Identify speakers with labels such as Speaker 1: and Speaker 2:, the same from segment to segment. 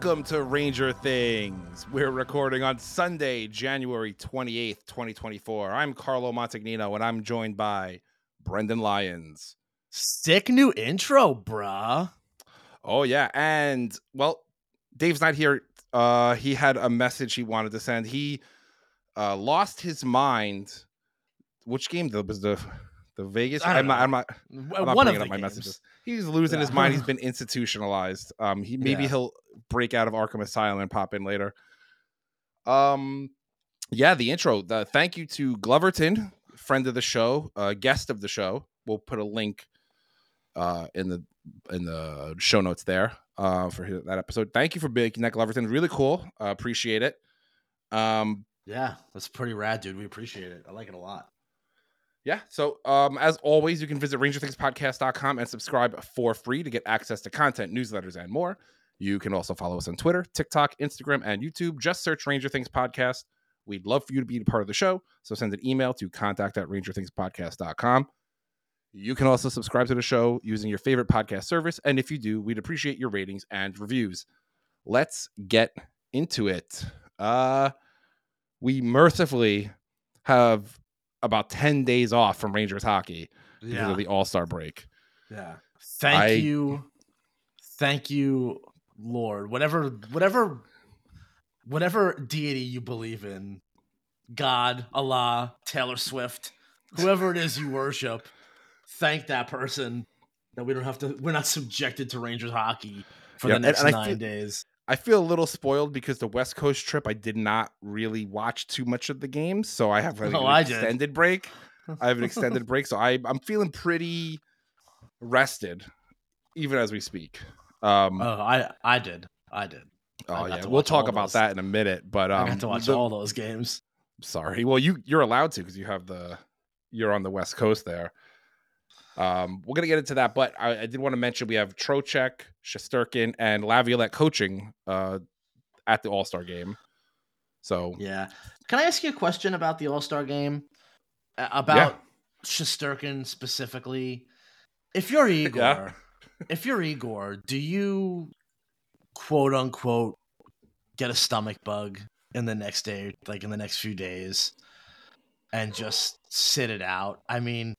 Speaker 1: Welcome to Ranger Things. We're recording on Sunday, January 28th, 2024. I'm Carlo Montagnino and I'm joined by Brendan Lyons.
Speaker 2: Sick new intro, bruh.
Speaker 1: Oh, yeah. And, well, Dave's not here. Uh, he had a message he wanted to send. He uh, lost his mind. Which game was the the Vegas? I'm not. I'm not I'm not
Speaker 2: One of the
Speaker 1: up my
Speaker 2: games.
Speaker 1: messages. He's losing his mind. He's been institutionalized. Um, he maybe
Speaker 2: Yeah.
Speaker 1: he'll break out of Arkham Asylum and pop in later. Um, yeah, the intro. The thank you to Gloverton, friend of the show, uh, guest of the show. We'll put a link uh in the in the show notes there uh for his- that episode. Thank you for making that Gloverton really cool. Uh, appreciate it. Um,
Speaker 2: Yeah, that's pretty rad, dude. We appreciate it. I like it a lot.
Speaker 1: Yeah. So, um, as always, you can visit rangerthingspodcast.com and subscribe for free to get access to content, newsletters, and more. You can also follow us on Twitter, TikTok, Instagram, and YouTube. Just search Ranger Things Podcast. We'd love for you to be a part of the show. So send an email to contact at rangerthingspodcast.com. You can also subscribe to the show using your favorite podcast service. And if you do, we'd appreciate your ratings and reviews. Let's get into it. Uh, we mercifully have about 10 days off from Rangers hockey because
Speaker 2: Yeah,
Speaker 1: of the All Star break.
Speaker 2: yeah. Thank
Speaker 1: I-
Speaker 2: you, thank you, Lord. Whatever, whatever, whatever deity you believe in, God, Allah, Taylor Swift, whoever it is you worship, thank that person that we don't have to. We're not subjected to Rangers hockey for the next
Speaker 1: and I
Speaker 2: nine
Speaker 1: feel-
Speaker 2: days.
Speaker 1: I feel a little spoiled because the West Coast trip, I did not really watch too much of the games. So I have like,
Speaker 2: Oh,
Speaker 1: an
Speaker 2: I did.
Speaker 1: extended break. I have an extended break. So I, I'm feeling pretty rested, even as we speak. Um,
Speaker 2: Oh, I, I did, I did.
Speaker 1: Oh,
Speaker 2: got
Speaker 1: yeah. We'll talk about
Speaker 2: those.
Speaker 1: that in a minute. But um,
Speaker 2: I got to watch
Speaker 1: the-
Speaker 2: all those games.
Speaker 1: sorry. Well, you you're allowed to because you have the you're on the West Coast there. Um, we're gonna get into that, but I, I did want to mention we have Trocheck, Shesterkin, and Laviolette coaching uh, at the All Star game. So
Speaker 2: Yeah. Can I ask you a question about the All Star game? About Shesterkin specifically? If you're Igor,
Speaker 1: Yeah.
Speaker 2: if you're Igor, do you quote unquote get a stomach bug in the next day, like in the next few days, and just sit it out? I mean,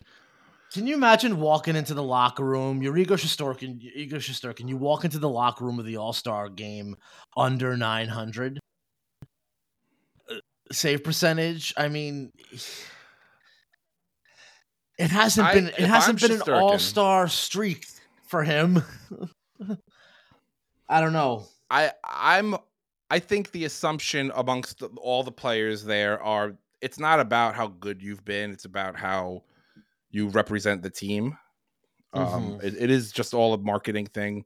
Speaker 2: can you imagine walking into the locker room? You're Igor Shesterkin. Igor Shesterkin. You walk into the locker room of the All Star game under 900 uh, save percentage. I mean, it hasn't
Speaker 1: I-
Speaker 2: been it hasn't
Speaker 1: I'm
Speaker 2: been an All Star streak for him. I don't know.
Speaker 1: I I'm I think the assumption amongst all the players there are it's not about how good you've been, it's about how you represent the team. Um,
Speaker 2: Mhm.
Speaker 1: it, it is just all a marketing thing.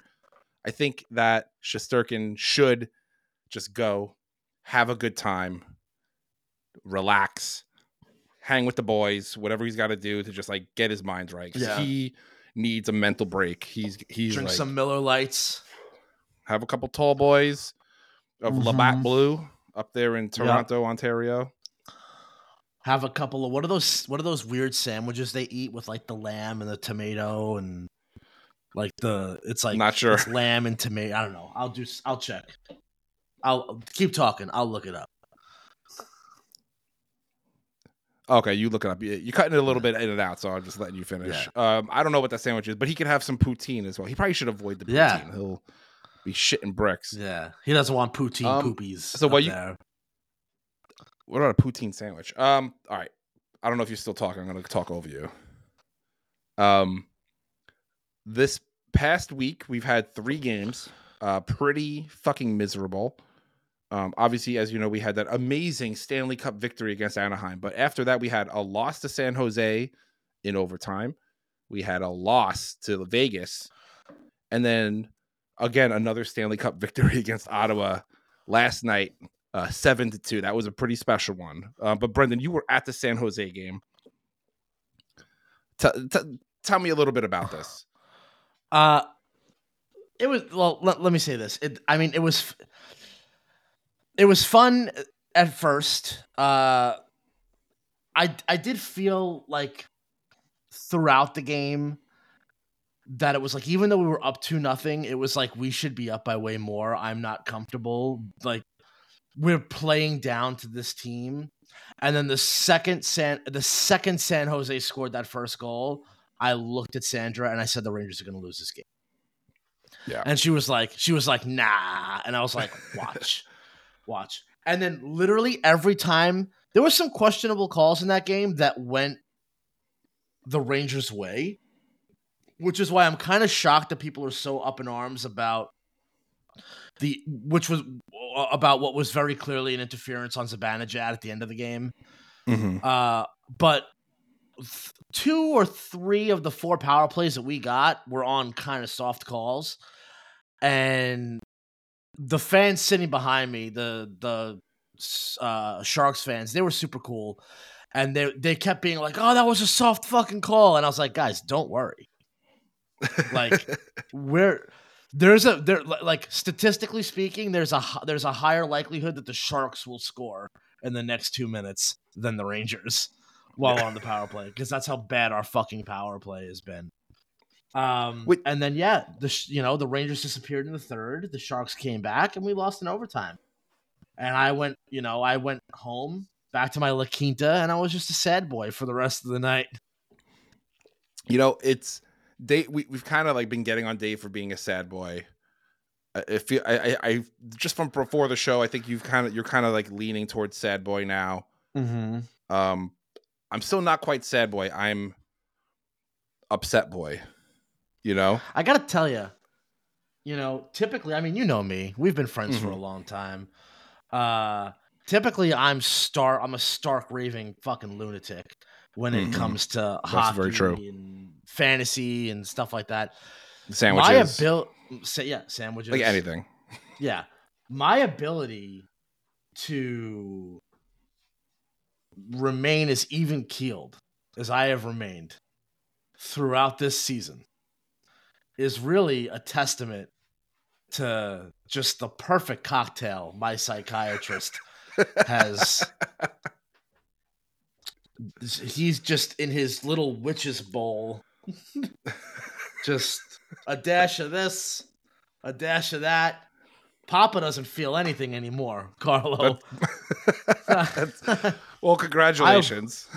Speaker 1: I think that Shesterkin should just go, have a good time, relax, hang with the boys, whatever he's got to do to just like get his mind right.
Speaker 2: Yeah.
Speaker 1: He needs a mental break. He's he's
Speaker 2: Drink
Speaker 1: like,
Speaker 2: some Miller Lights.
Speaker 1: have a couple tall boys of Labatt
Speaker 2: Mhm.
Speaker 1: Blue up there in Toronto, Ontario.
Speaker 2: Have a couple of what are those? What are those weird sandwiches they eat with like the lamb and the tomato and like the? It's like
Speaker 1: Not sure.
Speaker 2: lamb and tomato. I don't know. I'll do. I'll check. I'll keep talking. I'll look it up.
Speaker 1: Okay, you look it up. You- You're cutting it a little bit in and out, so I'm just letting you finish. Um, I don't know what that sandwich is, but he could have some poutine as well. He probably should avoid the poutine.
Speaker 2: Yeah.
Speaker 1: He'll be shitting bricks.
Speaker 2: Yeah, he doesn't want poutine
Speaker 1: Um,
Speaker 2: poopies.
Speaker 1: so while you-
Speaker 2: there.
Speaker 1: What about a poutine sandwich? Um, all right. I don't know if you're still talking. I'm gonna talk over you. Um, this past week we've had three games. Uh, pretty fucking miserable. Um, obviously, as you know, we had that amazing Stanley Cup victory against Anaheim, but after that, we had a loss to San Jose in overtime. We had a loss to Vegas, and then again another Stanley Cup victory against Ottawa last night uh, seven to two. That was a pretty special one. Uh, but Brendan, you were at the San Jose game. T- t- tell me a little bit about this.
Speaker 2: Uh it was well let, let me say this. It I mean it was it was fun at first. Uh I I did feel like throughout the game that it was like even though we were up to nothing, it was like we should be up by way more. I'm not comfortable. Like we're playing down to this team. And then the second San the second San Jose scored that first goal, I looked at Sandra and I said the Rangers are going to lose this game.
Speaker 1: Yeah.
Speaker 2: And she was like she was like nah and I was like watch. watch. And then literally every time there were some questionable calls in that game that went the Rangers way, which is why I'm kind of shocked that people are so up in arms about the which was about what was very clearly an interference on Zibanejad at the end of the game.
Speaker 1: Mhm.
Speaker 2: Uh, but th- two or three of the four power plays that we got were on kind of soft calls, and the fans sitting behind me, the the uh, Sharks fans, they were super cool, and they they kept being like, "Oh, that was a soft fucking call," and I was like, "Guys, don't worry, like we're." There's a there like statistically speaking, there's a there's a higher likelihood that the Sharks will score in the next two minutes than the Rangers while on the power play because that's how bad our fucking power play has been. Um,
Speaker 1: Wait-
Speaker 2: and then yeah, the you know the Rangers disappeared in the third. The Sharks came back and we lost in overtime. And I went, you know, I went home back to my La Quinta, and I was just a sad boy for the rest of the night.
Speaker 1: you know, it's Dave. We, we've kind of like been getting on Dave for being a sad boy. I, I feel I, I I just from before the show, I think you've kind of you're kind of like leaning towards sad boy now.
Speaker 2: Mm-hmm.
Speaker 1: Um, I'm still not quite sad boy. I'm upset boy. You know,
Speaker 2: I gotta tell you, you know, typically, I mean, you know me. We've been friends for a
Speaker 1: Mhm.
Speaker 2: long time. Uh, typically, I'm star. I'm a stark raving fucking lunatic when it
Speaker 1: Mhm.
Speaker 2: comes to
Speaker 1: That's
Speaker 2: hockey and fantasy and stuff like that.
Speaker 1: sandwiches,
Speaker 2: My ability, say yeah, sandwiches,
Speaker 1: like anything.
Speaker 2: yeah my ability to remain as even keeled as i have remained throughout this season is really a testament to just the perfect cocktail my psychiatrist has he's just in his little witch's bowl. Just a dash of this a dash of that. Papa doesn't feel anything anymore carlo.
Speaker 1: Well, congratulations.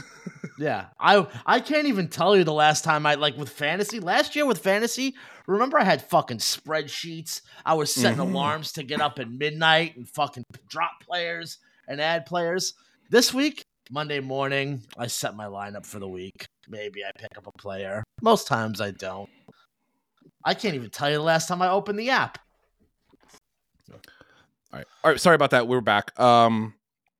Speaker 2: yeah i i can't even tell you the last time i like with fantasy. Last year with fantasy remember i had fucking spreadsheets? I was setting
Speaker 1: Mhm.
Speaker 2: alarms to get up at midnight and fucking drop players and add players. This week monday morning i set my lineup for the week maybe i pick up a player most times i don't i can't even tell you the last time i opened the app
Speaker 1: All right. All right. Sorry about that. We're back. Um,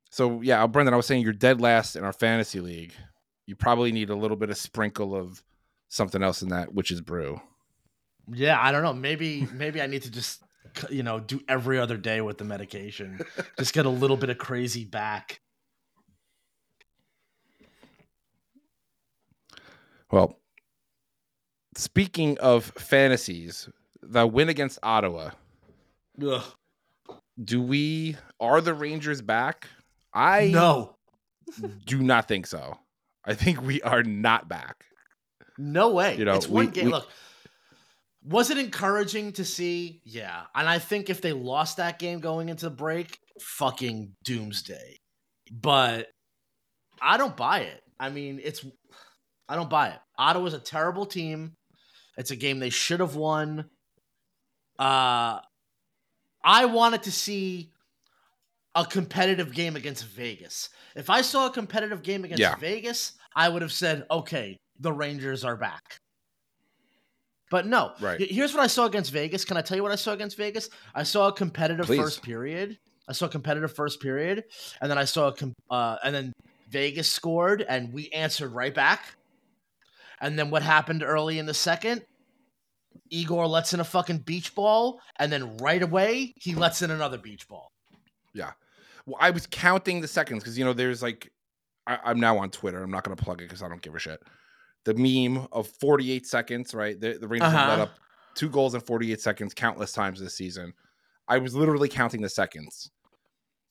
Speaker 1: so yeah, Brendan, I was saying you're dead last in our fantasy league. You probably need a little bit of sprinkle of something else in that, which is brew.
Speaker 2: Yeah, I don't know. Maybe maybe I need to just you know do every other day with the medication. just get a little bit of crazy back.
Speaker 1: Well, speaking of fantasies, the win against Ottawa.
Speaker 2: Ugh.
Speaker 1: Do we are the Rangers back? I
Speaker 2: No,
Speaker 1: do not think so. I think we are not back.
Speaker 2: no way.
Speaker 1: You know,
Speaker 2: it's one
Speaker 1: we-
Speaker 2: game.
Speaker 1: we-
Speaker 2: Look, was it encouraging to see? Yeah, and I think if they lost that game going into the break, fucking doomsday. But I don't buy it. I mean, it's I don't buy it. Ottawa's a terrible team. It's a game they should have won. Uh I wanted to see a competitive game against Vegas. If I saw a competitive game against
Speaker 1: Yeah.
Speaker 2: Vegas, I would have said, "Okay, the Rangers are back." But no.
Speaker 1: Right.
Speaker 2: Here's what I saw against Vegas. Can I tell you what I saw against Vegas? I saw a competitive
Speaker 1: Please.
Speaker 2: first period. I saw a competitive first period, and then I saw a com- uh, and then Vegas scored, and we answered right back. And then what happened early in the second? Igor lets in a fucking beach ball, and then right away he lets in another beach ball. Yeah.
Speaker 1: Well, I was counting the seconds because you know there's like I, I'm now on Twitter. I'm not going to plug it because I don't give a shit. the meme of 48 seconds, right? The, the Rangers have let
Speaker 2: Uh-huh.
Speaker 1: up two goals in 48 seconds countless times this season. I was literally counting the seconds.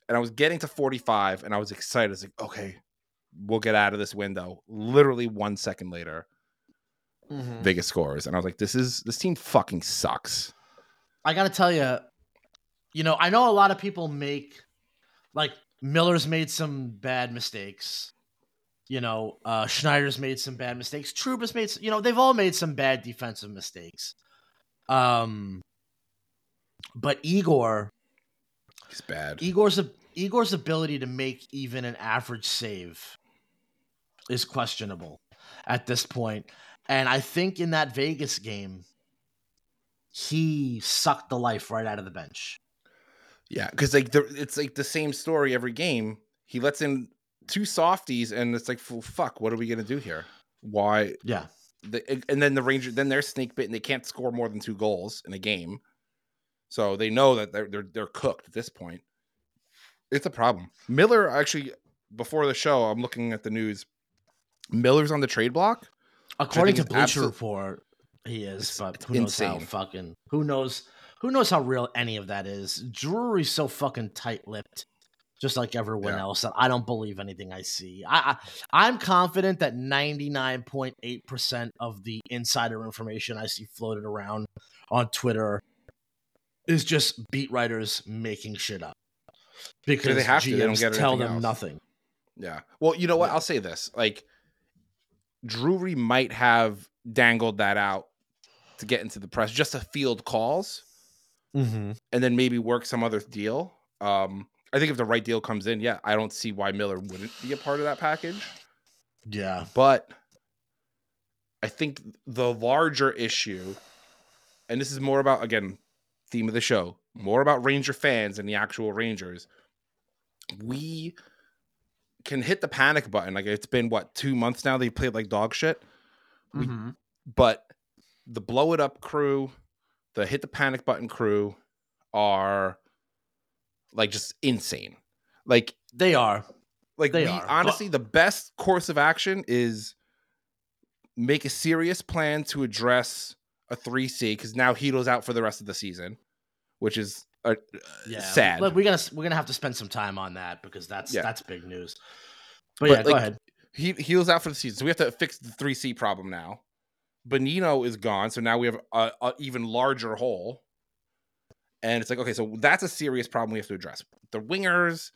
Speaker 1: And I was getting to 45 and I was excited. I was like, okay, we'll get out of this window. Literally one second later,
Speaker 2: Mhm.
Speaker 1: Vegas scores. And I was like, this is this team fucking sucks.
Speaker 2: I gotta tell you, you know, I know a lot of people make like Miller's made some bad mistakes. You know, uh, Schneider's made some bad mistakes. Trouba's made, s- you know, they've all made some bad defensive mistakes. Um, but Igor,
Speaker 1: He's bad.
Speaker 2: Igor's a, Igor's ability to make even an average save is questionable at this point. And I think in that Vegas game, he sucked the life right out of the bench.
Speaker 1: Yeah, because like the, it's like the same story every game. He lets in two softies, and it's like, well, fuck, what are we gonna do here? Why?
Speaker 2: Yeah.
Speaker 1: The, and then the Rangers, then they're snake bit, and they can't score more than two goals in a game. So they know that they're they're they're cooked at this point. It's a problem. Miller actually before the show, I'm looking at the news. Miller's on the trade block.
Speaker 2: According to Bleacher
Speaker 1: absolute-
Speaker 2: Report, he is, but who knows how fucking who knows who knows how real any of that is. Drury's so fucking tight lipped, just like everyone
Speaker 1: Yeah.
Speaker 2: else, that I don't believe anything I see. I, I I'm confident that 99.8 percent of the insider information I see floated around on Twitter is just beat writers making shit up because
Speaker 1: they have to, they don't get
Speaker 2: tell them
Speaker 1: else.
Speaker 2: nothing.
Speaker 1: Yeah. Well, you know what?
Speaker 2: Yeah.
Speaker 1: I'll say this. Like Drury might have dangled that out to get into the press just to field calls
Speaker 2: Mm-hmm.
Speaker 1: and then maybe work some other deal. Um, I think if the right deal comes in, yeah, I don't see why Miller wouldn't be a part of that package.
Speaker 2: Yeah.
Speaker 1: But I think the larger issue, and this is more about again, theme of the show, more about Ranger fans and the actual Rangers. We can hit the panic button. Like it's been what two months now they played like dog shit. We-
Speaker 2: Mhm.
Speaker 1: But the blow it up crew, the hit the panic button crew are like just insane. Like
Speaker 2: They are.
Speaker 1: like
Speaker 2: They
Speaker 1: we,
Speaker 2: are,
Speaker 1: honestly the best course of action is make a serious plan to address a 3c because now Chytil's out for the rest of the season which is uh,
Speaker 2: yeah,
Speaker 1: sad
Speaker 2: Look, we're gonna we're gonna have to spend some time on that because that's
Speaker 1: Yeah.
Speaker 2: that's big news. But,
Speaker 1: But,
Speaker 2: yeah, go ahead.
Speaker 1: he Chytil's out for the season so we have to fix the 3c problem now Bonino is gone so now we have a, a even larger hole and it's like okay so that's a serious problem we have to address the wingers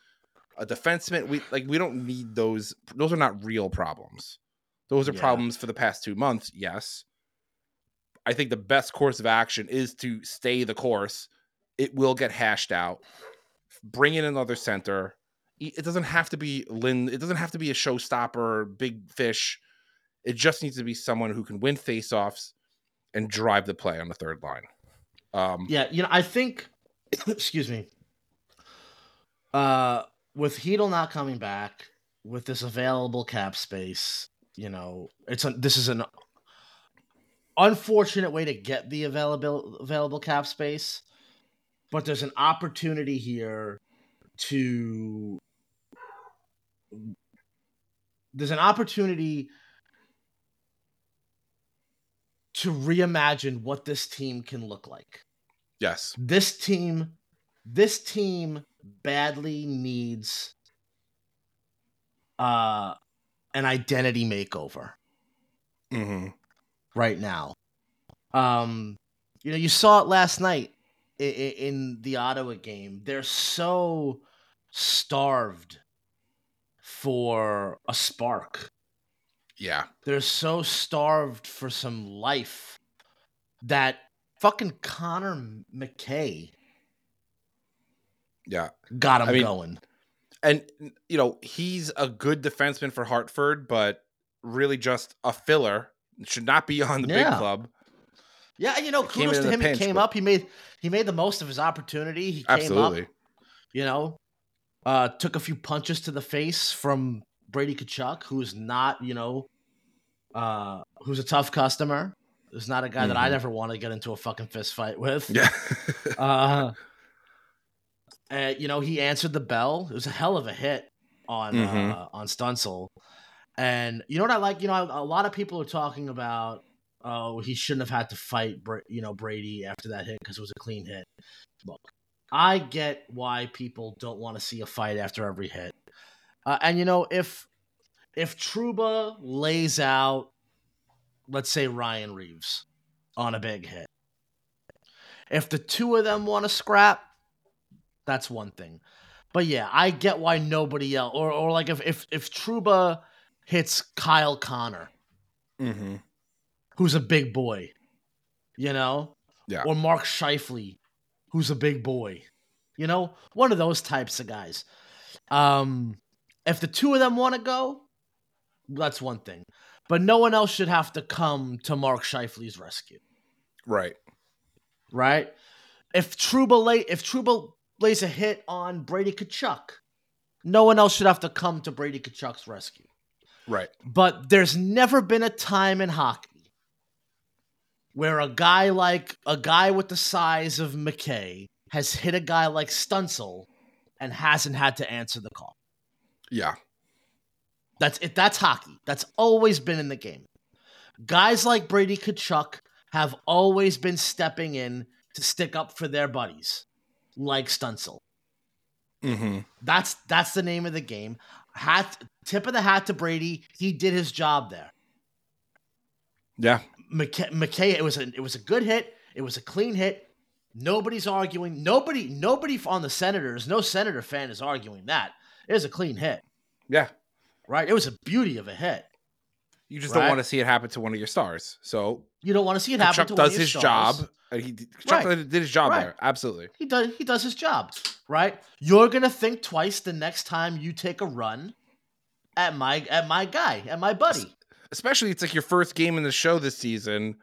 Speaker 1: a defenseman we like we don't need those those are not real problems those are
Speaker 2: Yeah.
Speaker 1: problems for the past two months yes i think the best course of action is to stay the course it will get hashed out. Bring in another center. It doesn't have to be lynn it doesn't have to be a showstopper big fish. It just needs to be someone who can win faceoffs and drive the play on the third line. Um
Speaker 2: Yeah, you know, I think excuse me. Uh with Chytil not coming back, with this available cap space, you know, it's a, this is an unfortunate way to get the available available cap space, but there's an opportunity here to there's an opportunity to reimagine what this team can look like.
Speaker 1: yes
Speaker 2: This team this team badly needs uh an identity makeover
Speaker 1: hmm
Speaker 2: right now. Um, you know, you saw it last night in, the Ottawa game. They're so starved for a spark.
Speaker 1: yeah
Speaker 2: They're so starved for some life that fucking Connor Mackey
Speaker 1: yeah
Speaker 2: got him
Speaker 1: I mean,
Speaker 2: going.
Speaker 1: and you know he's a good defenseman for Hartford, but really just a filler. Should not be on the big club.
Speaker 2: Yeah, you know,
Speaker 1: came
Speaker 2: kudos to him.
Speaker 1: pinch,
Speaker 2: he came
Speaker 1: but-
Speaker 2: up. He made he made the most of his opportunity. He came
Speaker 1: Absolutely.
Speaker 2: up. You know, uh, took a few punches to the face from Brady Tkachuk, who's not, you know, uh, who's a tough customer. Who's not a guy that I'd ever want to get into a fucking fist fight with.
Speaker 1: Yeah.
Speaker 2: Uh, and, you know, he answered the bell. It was a hell of a hit on
Speaker 1: Mhm.
Speaker 2: uh, on Stützle, And you know what I like? You know, a lot of people are talking about, oh, he shouldn't have had to fight, you know, Brady after that hit because it was a clean hit. Look, I get why people don't want to see a fight after every hit. Uh, and you know, if if Trouba lays out, let's say Ryan Reaves on a big hit, if the two of them want to scrap, that's one thing. But yeah, I get why nobody else, or or like if if if Trouba hits Kyle Connor,
Speaker 1: Mm-hmm.
Speaker 2: Who's a big boy, you know,
Speaker 1: Yeah.
Speaker 2: or Mark Scheifele, who's a big boy, you know, one of those types of guys. Um, if the two of them want to go, that's one thing, but no one else should have to come to Mark Scheifele's rescue.
Speaker 1: Right.
Speaker 2: right? If Trouba lay, if Trouba lays a hit on Brady Tkachuk, no one else should have to come to Brady Tkachuk's rescue.
Speaker 1: Right.
Speaker 2: But there's never been a time in hockey where a guy like a guy with the size of Mackey has hit a guy like Stützle and hasn't had to answer the call.
Speaker 1: Yeah.
Speaker 2: That's it. That's hockey. That's always been in the game. Guys like Brady Tkachuk have always been stepping in to stick up for their buddies, like Stützle.
Speaker 1: Mm-hmm.
Speaker 2: That's that's the name of the game. Hat tip of the hat to Brady. He did his job there.
Speaker 1: Yeah.
Speaker 2: Mackey, Mackey it was a it was a good hit. It was a clean hit. Nobody's arguing. Nobody nobody on the Senators. No Senator fan is arguing that. It was a clean hit,
Speaker 1: Yeah.
Speaker 2: right? It was a beauty of a hit.
Speaker 1: You just
Speaker 2: Right.
Speaker 1: don't want to see it happen to one of your stars. So
Speaker 2: You don't want to see it happen
Speaker 1: Chuck
Speaker 2: to one of
Speaker 1: does
Speaker 2: your
Speaker 1: his
Speaker 2: stars.
Speaker 1: job. and He Chuck
Speaker 2: Right.
Speaker 1: did his job
Speaker 2: Right.
Speaker 1: there. Absolutely.
Speaker 2: He does he does his job, right? You're gonna think twice the next time you take a run at my at my guy, at my buddy.
Speaker 1: Especially it's like your first game in the show this season.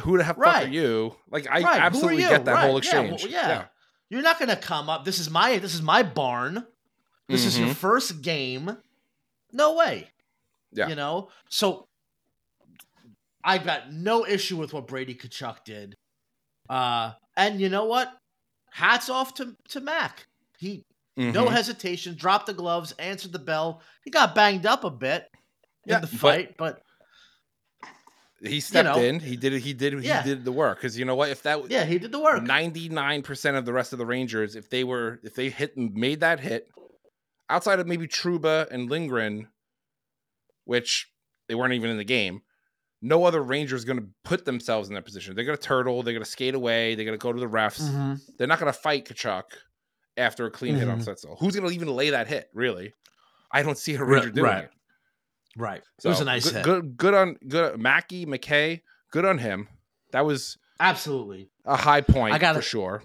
Speaker 1: Who the fuck
Speaker 2: Right.
Speaker 1: are you? Like I
Speaker 2: Right,
Speaker 1: absolutely get that whole
Speaker 2: Right, yeah, well,
Speaker 1: exchange.
Speaker 2: yeah. You're not gonna come up. This is my this is my barn. This is your
Speaker 1: Mhm.
Speaker 2: first game. No way.
Speaker 1: Yeah.
Speaker 2: You know? So I got no issue with what Brady Tkachuk did. Uh and you know what? Hats off to, to Mac. He no
Speaker 1: Mhm.
Speaker 2: hesitation, dropped the gloves, answered the bell. He got banged up a bit in
Speaker 1: Yeah,
Speaker 2: the
Speaker 1: but-
Speaker 2: fight, but,
Speaker 1: he stepped
Speaker 2: know.
Speaker 1: in. He did it. He did. He
Speaker 2: Yeah.
Speaker 1: did the work. Because you know what? If that
Speaker 2: yeah, he did the work.
Speaker 1: ninety nine percent of the rest of the Rangers, if they were, if they hit made that hit, outside of maybe Trouba and Lindgren, which they weren't even in the game, no other Ranger is going to put themselves in that position. They're going to turtle. They're going to skate away. They're going to go to the refs.
Speaker 2: Mhm.
Speaker 1: They're not going to fight Tkachuk after a clean hit on
Speaker 2: Mhm.
Speaker 1: Stützle. Who's going to even lay that hit? Really, I don't see a Ranger doing
Speaker 2: right.
Speaker 1: it.
Speaker 2: Right.
Speaker 1: So,
Speaker 2: it was a nice
Speaker 1: good,
Speaker 2: hit.
Speaker 1: Good, good on good. Mackey McKay, good on him. That was
Speaker 2: Absolutely.
Speaker 1: a high point
Speaker 2: I gotta-
Speaker 1: for sure.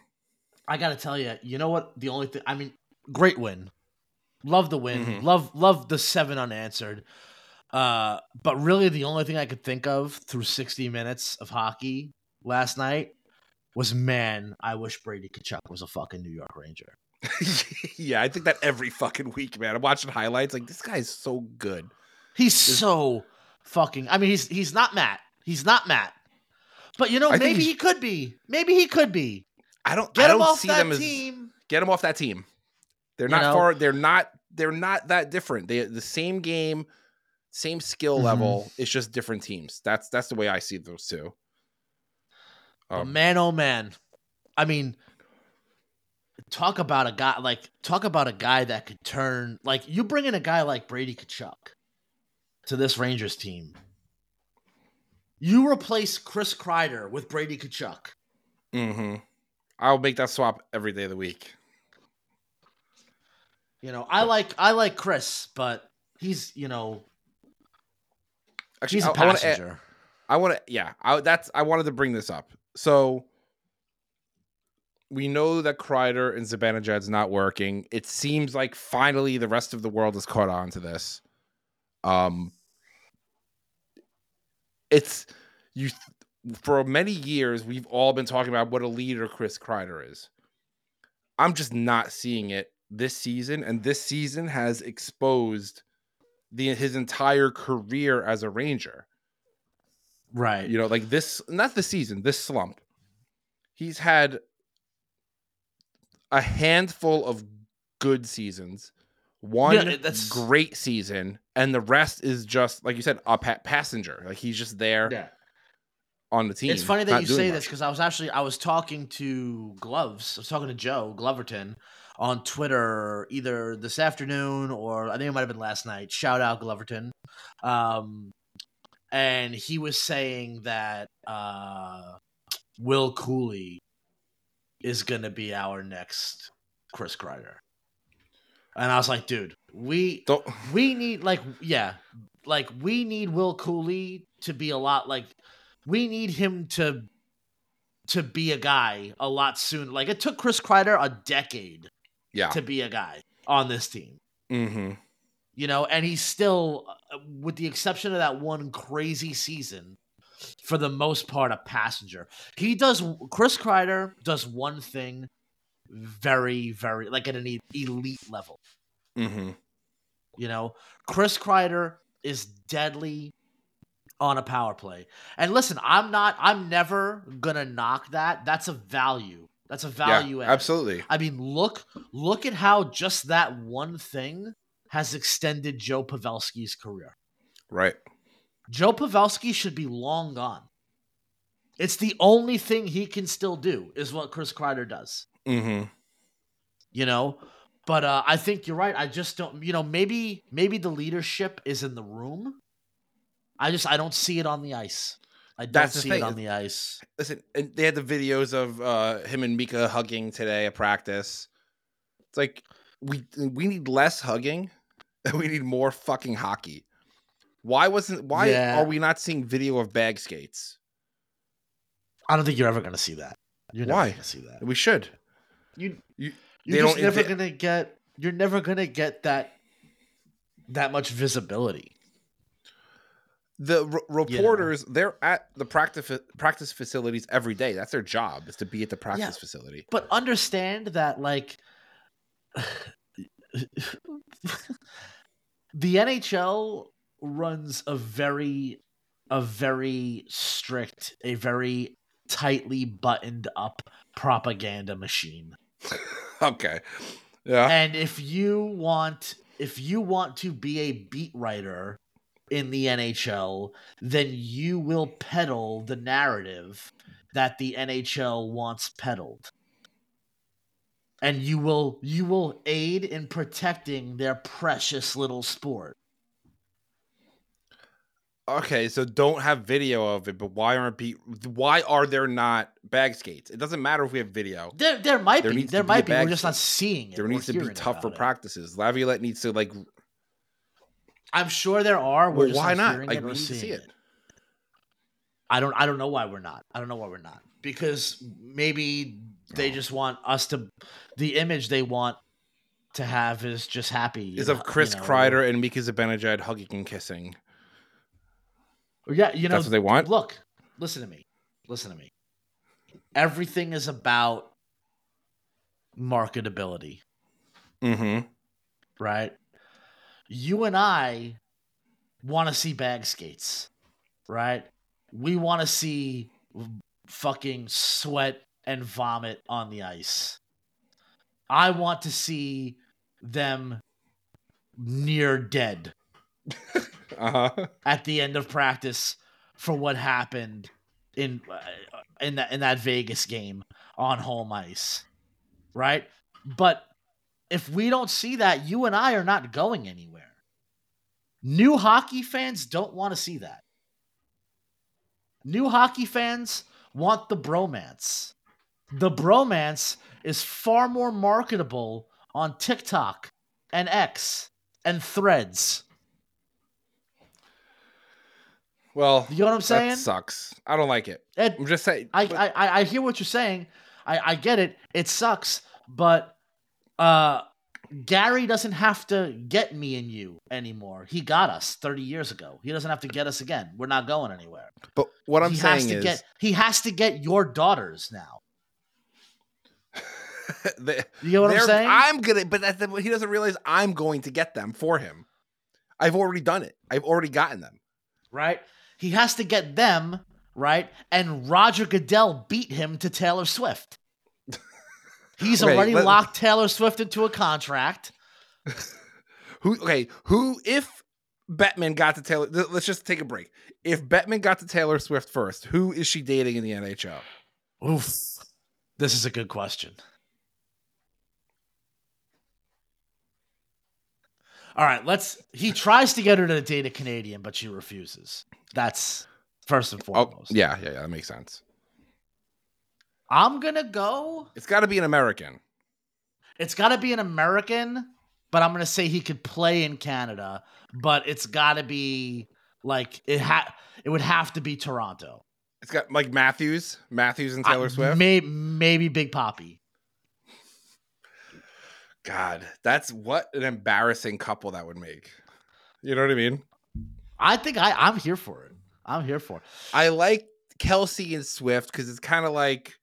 Speaker 2: I gotta tell you, you know what? The only thing, I mean, great win. Love the win.
Speaker 1: Mhm.
Speaker 2: Love, love the seven unanswered. Uh, but really, the only thing I could think of through 60 minutes of hockey last night was, man, I wish Brady Tkachuk was a fucking New York Ranger.
Speaker 1: yeah, I think that every fucking week, man. I'm watching highlights. Like this guy's so good.
Speaker 2: He's so fucking. I mean, he's he's not Matt. He's not Matt. But you know,
Speaker 1: I
Speaker 2: maybe he could be. Maybe he could be.
Speaker 1: I don't.
Speaker 2: Get
Speaker 1: I
Speaker 2: him
Speaker 1: don't
Speaker 2: off
Speaker 1: see
Speaker 2: that
Speaker 1: them as
Speaker 2: team.
Speaker 1: get him off that team. They're
Speaker 2: You
Speaker 1: not
Speaker 2: know?
Speaker 1: far. They're not. They're not that different. They the same game, same skill
Speaker 2: Mhm.
Speaker 1: level. It's just different teams. That's that's the way I see those two. Um,
Speaker 2: man, oh man. I mean, talk about a guy like talk about a guy that could turn like you bring in a guy like Brady Tkachuk to this Rangers team. You replace Chris Kreider with Brady Tkachuk.
Speaker 1: hmm I'll make that swap every day of the week.
Speaker 2: You know, I like I like Chris, but he's you know
Speaker 1: Actually,
Speaker 2: he's a
Speaker 1: I,
Speaker 2: passenger.
Speaker 1: I want to, yeah. I, that's I wanted to bring this up. So we know that Kreider and Zibanejad's not working. It seems like finally the rest of the world has caught on to this. Um, it's you. For many years, we've all been talking about what a leader Chris Kreider is. I'm just not seeing it this season, and this season has exposed the his entire career as a Ranger
Speaker 2: right.
Speaker 1: you know like this not the season this slump he's had a handful of good seasons one
Speaker 2: Yeah, that's-
Speaker 1: great season, and the rest is just like you said, a pa- passenger. Like he's just there
Speaker 2: Yeah.
Speaker 1: on the team.
Speaker 2: It's funny that you say
Speaker 1: much.
Speaker 2: this because I was actually I was talking to Gloves. I was talking to Joe Gloverton on Twitter either this afternoon or I think it might have been last night. Shout out Gloverton. Um, and he was saying that uh, Will Cuylle is going to be our next Chris Kreider. And I was like, dude, we
Speaker 1: Don't
Speaker 2: we need like yeah like we need will cuylle to be a lot like we need him to to be a guy a lot soon like it took chris kreider a decade
Speaker 1: yeah.
Speaker 2: to be a guy on this team
Speaker 1: mm-hmm.
Speaker 2: you know and he's still uh, with the exception of that one crazy season for the most part a passenger he does chris kreider does one thing very very like at an elite level
Speaker 1: Mm-hmm.
Speaker 2: You know, Chris Kreider is deadly on a power play. And listen, I'm not I'm never gonna knock that. That's a value. That's a value
Speaker 1: yeah, absolutely.
Speaker 2: I mean, look look at how just that one thing has extended Joe Pavelski's career.
Speaker 1: Right.
Speaker 2: Joe Pavelski should be long gone. It's the only thing he can still do is what Chris Kreider does.
Speaker 1: Mm-hmm.
Speaker 2: you know but uh, i think you're right i just don't you know maybe maybe the leadership is in the room i just i don't see it on the ice i don't
Speaker 1: That's
Speaker 2: see it on the ice
Speaker 1: Listen, and they had the videos of uh, him and Mika hugging today at practice. It's like we we need less hugging, and we need more fucking hockey. Why wasn't why
Speaker 2: Yeah.
Speaker 1: are we not seeing video of bag skates?
Speaker 2: i don't think you're ever going to see that you're never
Speaker 1: Why?
Speaker 2: see that
Speaker 1: We should.
Speaker 2: You,
Speaker 1: You-
Speaker 2: you're just never to get you're never to get that that much visibility
Speaker 1: The r- reporters, they're at the practice practice facilities every day. That's their job is to be at the practice facility.
Speaker 2: but understand that like the NHL runs a very a very strict a very tightly buttoned up propaganda machine
Speaker 1: Okay. Yeah.
Speaker 2: and if you want if you want to be a beat writer in the NHL then you will peddle the narrative that the NHL wants peddled and you will you will aid in protecting their precious little sport
Speaker 1: Okay, so don't have video of it, but why aren't be why are there not bag skates? It doesn't matter if we have video.
Speaker 2: there there might
Speaker 1: There
Speaker 2: be there might be we're just not seeing it
Speaker 1: There needs to be tougher
Speaker 2: it.
Speaker 1: practices. Laviolette needs to like
Speaker 2: i'm sure there are we're
Speaker 1: well, why not? Like
Speaker 2: it
Speaker 1: we need to see
Speaker 2: seeing
Speaker 1: it.
Speaker 2: I don't I don't know why we're not. I don't know why we're not. Because maybe they
Speaker 1: Oh.
Speaker 2: just want us to the image they want to have is just happy.
Speaker 1: Is
Speaker 2: and,
Speaker 1: of Chris
Speaker 2: you know,
Speaker 1: Kreider and Mika Zibanejad hugging and kissing.
Speaker 2: Yeah, you know
Speaker 1: That's what they want.
Speaker 2: look, listen to me. Listen to me. Everything is about marketability,
Speaker 1: Mm-hmm.
Speaker 2: right? You and I want to see bag skates, right? We want to see fucking sweat and vomit on the ice. I want to see them near dead
Speaker 1: Uh-huh.
Speaker 2: at the end of practice for what happened in uh, in that in that Vegas game on home ice, right? But if we don't see that, you and I are not going anywhere. New hockey fans don't want to see that. New hockey fans want the bromance. The bromance is far more marketable on TikTok and X and Threads.
Speaker 1: Well,
Speaker 2: You know what I'm saying?
Speaker 1: that sucks. I don't like it.
Speaker 2: It-
Speaker 1: I'm just saying.
Speaker 2: I,
Speaker 1: but-
Speaker 2: I I I hear what you're saying. I I get it. It sucks, but uh Gary doesn't have to get me and you anymore. He got us 30 years ago. He doesn't have to get us again. We're not going anywhere.
Speaker 1: but what I'm
Speaker 2: he
Speaker 1: saying
Speaker 2: has to
Speaker 1: is,
Speaker 2: get he has to get your daughters now.
Speaker 1: they-
Speaker 2: You know what I'm saying?
Speaker 1: I'm gonna, but that's the, he doesn't realize I'm going to get them for him. I've already done it. I've already gotten them.
Speaker 2: right? He has to get them, right? And Roger Goodell beat him to Taylor Swift. He's
Speaker 1: Okay,
Speaker 2: already
Speaker 1: let-
Speaker 2: locked Taylor Swift into a contract.
Speaker 1: Who? Okay, who? If Bettman got to Taylor, let's just take a break. If Bettman got to Taylor Swift first, who is she dating in the NHL?
Speaker 2: Oof. This is a good question. All right, let's. He tries to get her to date a Canadian, but she refuses. That's first and
Speaker 1: Oh,
Speaker 2: foremost.
Speaker 1: yeah, yeah, yeah, that makes sense.
Speaker 2: I'm gonna go.
Speaker 1: It's got to be an American.
Speaker 2: It's got to be an American, but I'm gonna say he could play in Canada. But it's got to be like it ha. It would have to be Toronto.
Speaker 1: It's got like Matthews, Matthews and Taylor
Speaker 2: Uh,
Speaker 1: Swift.
Speaker 2: May, maybe Big Poppy.
Speaker 1: God, that's what an embarrassing couple that would make. You know what I mean?
Speaker 2: I think I, I'm here for it. I'm here for it.
Speaker 1: I like Kelce and Swift because it's kind of like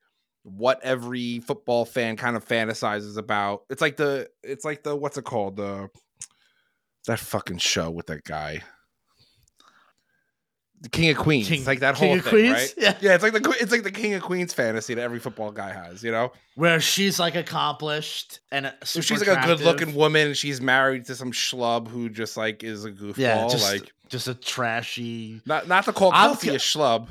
Speaker 1: what every football fan kind of fantasizes about. It's like the it's like the what's it called? The that fucking show with that guy. The King of Queens.
Speaker 2: King-
Speaker 1: like that
Speaker 2: King
Speaker 1: whole
Speaker 2: of
Speaker 1: thing,
Speaker 2: Queens?
Speaker 1: right?
Speaker 2: Yeah.
Speaker 1: Yeah, it's like the it's like the King of Queens fantasy that every football guy has, you know?
Speaker 2: Where she's like accomplished and
Speaker 1: So she's like a good looking woman and she's married to some schlub who just like is a goofball.
Speaker 2: Yeah, just
Speaker 1: like
Speaker 2: just a trashy.
Speaker 1: not not to call
Speaker 2: I'm Kelce
Speaker 1: a schlub.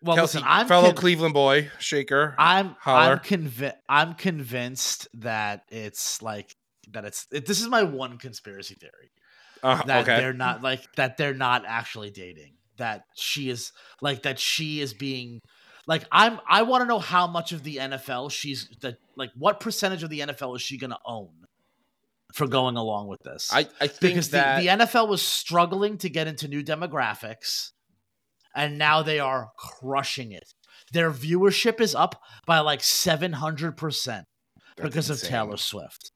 Speaker 2: Well,
Speaker 1: Kelce,
Speaker 2: listen, I'm a
Speaker 1: fellow
Speaker 2: con-
Speaker 1: Cleveland boy, shaker.
Speaker 2: I'm
Speaker 1: Holler.
Speaker 2: I'm convinced. I'm convinced that it's like that. It's it, this is my one conspiracy theory
Speaker 1: Uh,
Speaker 2: that
Speaker 1: okay.
Speaker 2: they're not like that. They're not actually dating. That she is like that. She is being like I'm. I want to know how much of the NFL she's that like what percentage of the NFL is she going to own for going along with this?
Speaker 1: I, I think
Speaker 2: because
Speaker 1: that
Speaker 2: the, the NFL was struggling to get into new demographics, and now they are crushing it. Their viewership is up by like seven hundred percent
Speaker 1: That's
Speaker 2: because of. Taylor Swift.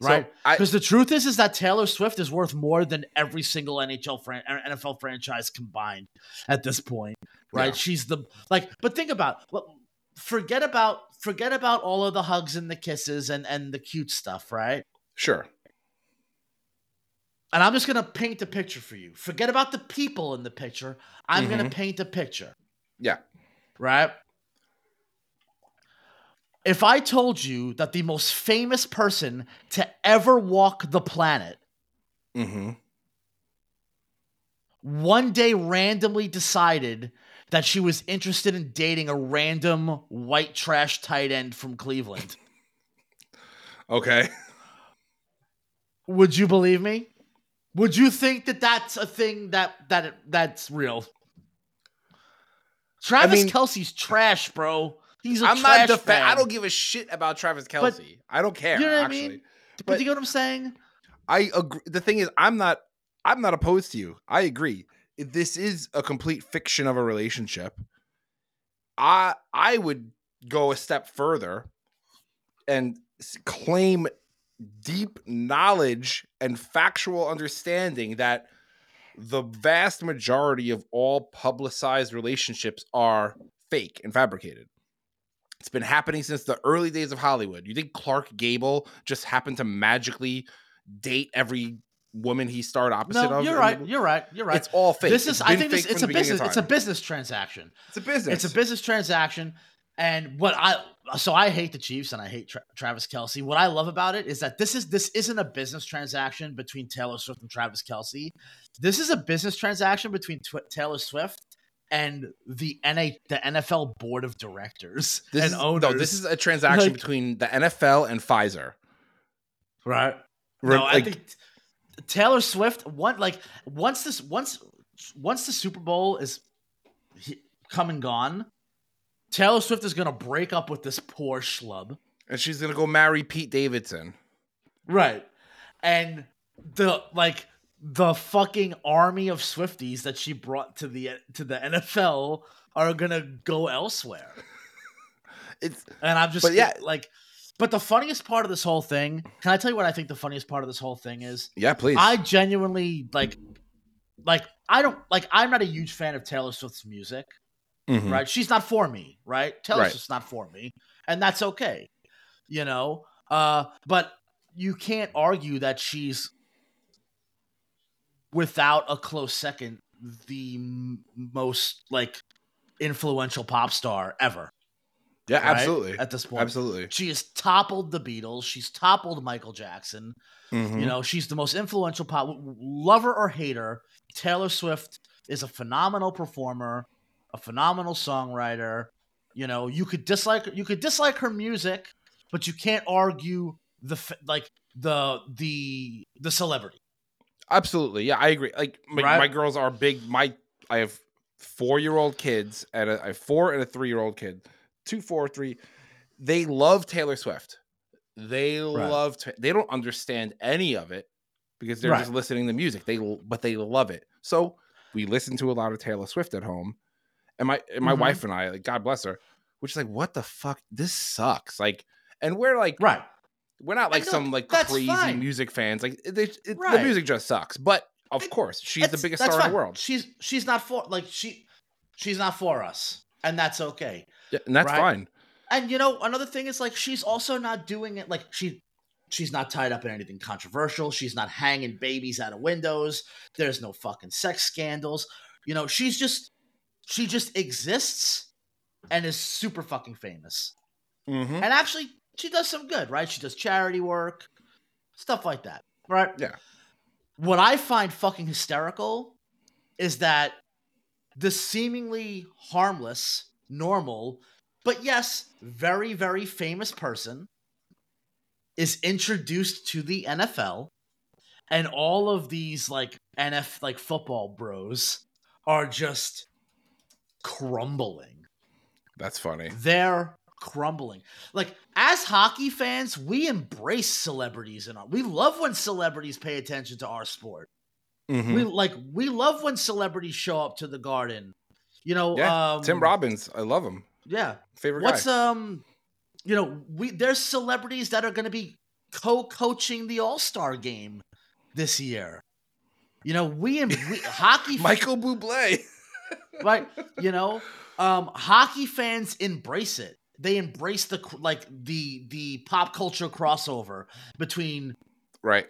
Speaker 1: So,
Speaker 2: Right? Because the truth is, is that Taylor Swift is worth more than every single NHL fran- NFL franchise combined at this point. Right?
Speaker 1: Yeah.
Speaker 2: She's the like. But think about. Forget about forget about all of the hugs and the kisses and and the cute stuff. Right?
Speaker 1: sure.
Speaker 2: and I'm just gonna paint a picture for you. Forget about the people in the picture. I'm gonna
Speaker 1: Mhm.
Speaker 2: paint a picture.
Speaker 1: Yeah.
Speaker 2: Right? If I told you that the most famous person to ever walk the planet
Speaker 1: Mm-hmm.
Speaker 2: one day randomly decided that she was interested in dating a random white trash tight end from Cleveland,
Speaker 1: Okay.
Speaker 2: would you believe me? Would you think that that's a thing that that that's real? Travis
Speaker 1: mean-
Speaker 2: Kelce's trash, bro. He's a
Speaker 1: I'm not
Speaker 2: bag.
Speaker 1: I don't give a shit about Travis Kelce. I don't care.
Speaker 2: you know what I
Speaker 1: actually.
Speaker 2: mean? But,
Speaker 1: but-
Speaker 2: you get what I'm saying?
Speaker 1: I agree. The thing is, I'm not. I'm not opposed to you. I agree. This is a complete fiction of a relationship. I I would go a step further and claim deep knowledge and factual understanding that the vast majority of all publicized relationships are fake and fabricated. It's been happening since the early days of Hollywood. You think Clark Gable just happened to magically date every woman he starred opposite
Speaker 2: No,
Speaker 1: of?
Speaker 2: you're right. You're right. You're right.
Speaker 1: It's all fake.
Speaker 2: This
Speaker 1: It's
Speaker 2: is. I think this. It's a
Speaker 1: the beginning of
Speaker 2: business. It's a business transaction.
Speaker 1: It's a business.
Speaker 2: It's a business transaction. And what I so I hate the Chiefs and I hate Tra- Travis Kelce. What I love about it is that this is this isn't a business transaction between Taylor Swift and Travis Kelce. This is a business transaction between Tw- Taylor Swift and the NA the NFL board of directors
Speaker 1: This
Speaker 2: and
Speaker 1: is,
Speaker 2: owners.
Speaker 1: no, this is a transaction
Speaker 2: Like-
Speaker 1: between the NFL and Pfizer.
Speaker 2: right.
Speaker 1: Re-
Speaker 2: No, I
Speaker 1: like,
Speaker 2: think Taylor Swift. One like once this once once the Super Bowl is he- come and gone, Taylor Swift is gonna break up with this poor schlub.
Speaker 1: and she's gonna go marry Pete Davidson.
Speaker 2: Right. And the like the fucking army of Swifties that she brought to the to the NFL are gonna go elsewhere.
Speaker 1: It's
Speaker 2: And I'm just
Speaker 1: But yeah.
Speaker 2: like but the funniest part of this whole thing, can I tell you what I think the funniest part of this whole thing is?
Speaker 1: yeah, please.
Speaker 2: I genuinely like like I don't like I'm not a huge fan of Taylor Swift's music,
Speaker 1: Mhm.
Speaker 2: right? She's not for me, right? Taylor
Speaker 1: Right.
Speaker 2: Swift's not for me, and that's okay. You know? Uh but you can't argue that she's without a close second the m- most like influential pop star ever.
Speaker 1: Yeah,
Speaker 2: right,
Speaker 1: absolutely.
Speaker 2: At this point,
Speaker 1: Absolutely.
Speaker 2: she has toppled the Beatles. She's toppled Michael Jackson.
Speaker 1: Mhm.
Speaker 2: You know, she's the most influential pop. Lover or hater, Taylor Swift is a phenomenal performer, a phenomenal songwriter. You know, you could dislike you could dislike her music, but you can't argue the like the the the celebrity.
Speaker 1: Absolutely. Yeah, I agree. Like my,
Speaker 2: Right?
Speaker 1: my girls are big. My I have four year old kids and a, I have four and a three year old kid. Two, four, three. They love Taylor Swift. They love. Ta- they don't understand any of it because they're
Speaker 2: Right.
Speaker 1: just listening to music. They but they love it. So we listen to a lot of Taylor Swift at home, and my and my
Speaker 2: Mhm.
Speaker 1: wife and I, like God bless her, which is like, what the fuck? This sucks. Like, and we're like,
Speaker 2: Right.
Speaker 1: We're not like some like crazy
Speaker 2: fine.
Speaker 1: music fans. Like it, it- it- the music just sucks. But of course, she's the biggest star in the world.
Speaker 2: She's she's not for like she she's not for us, and that's okay.
Speaker 1: Yeah, and that's
Speaker 2: right?
Speaker 1: fine.
Speaker 2: And you know, another thing is like she's also not doing it like she she's not tied up in anything controversial. She's not hanging babies out of windows. There's no fucking sex scandals. You know, she's just she just exists and is super fucking famous.
Speaker 1: Mhm.
Speaker 2: And actually she does some good, right? She does charity work, stuff like that. Right?
Speaker 1: Yeah.
Speaker 2: What I find fucking hysterical is that the seemingly harmless, normal, but yes, very, very famous person is introduced to the NFL, and all of these like NF like football bros are just crumbling.
Speaker 1: That's funny.
Speaker 2: They're crumbling. Like as hockey fans, we embrace celebrities and we love when celebrities pay attention to our sport.
Speaker 1: Mhm.
Speaker 2: We like we love when celebrities show up to the garden. You know,
Speaker 1: yeah,
Speaker 2: um,
Speaker 1: Tim Robbins, I love him.
Speaker 2: Yeah,
Speaker 1: Favorite
Speaker 2: What's
Speaker 1: guy.
Speaker 2: um, you know, we there's celebrities that are going to be co-coaching the All Star game this year. You know, we and we, hockey,
Speaker 1: Michael Bublé.
Speaker 2: right? You know, um, hockey fans embrace it. They embrace the like the the pop culture crossover between
Speaker 1: right.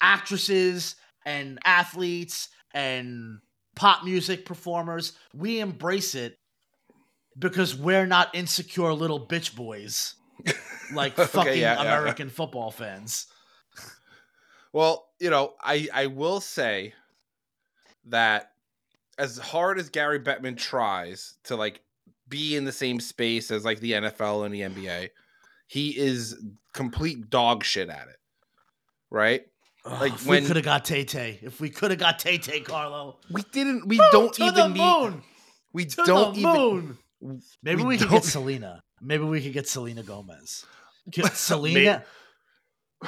Speaker 2: actresses and athletes and pop music performers. We embrace it because we're not insecure little bitch boys like
Speaker 1: Okay,
Speaker 2: fucking
Speaker 1: yeah, yeah, yeah.
Speaker 2: American football fans.
Speaker 1: Well, you know, I I will say that as hard as Gary Bettman tries to like be in the same space as like the NFL and the NBA, he is complete dog shit at it. Right? Like,
Speaker 2: if
Speaker 1: when-
Speaker 2: we could have got Tay Tay, if we could have got Tay Tay, Carlo,
Speaker 1: We didn't we don't
Speaker 2: to
Speaker 1: even
Speaker 2: the
Speaker 1: need
Speaker 2: moon,
Speaker 1: we
Speaker 2: to
Speaker 1: don't
Speaker 2: the
Speaker 1: even
Speaker 2: moon. Maybe
Speaker 1: we
Speaker 2: we, could get Selena. Maybe we could get Selena Gomez. Get Selena,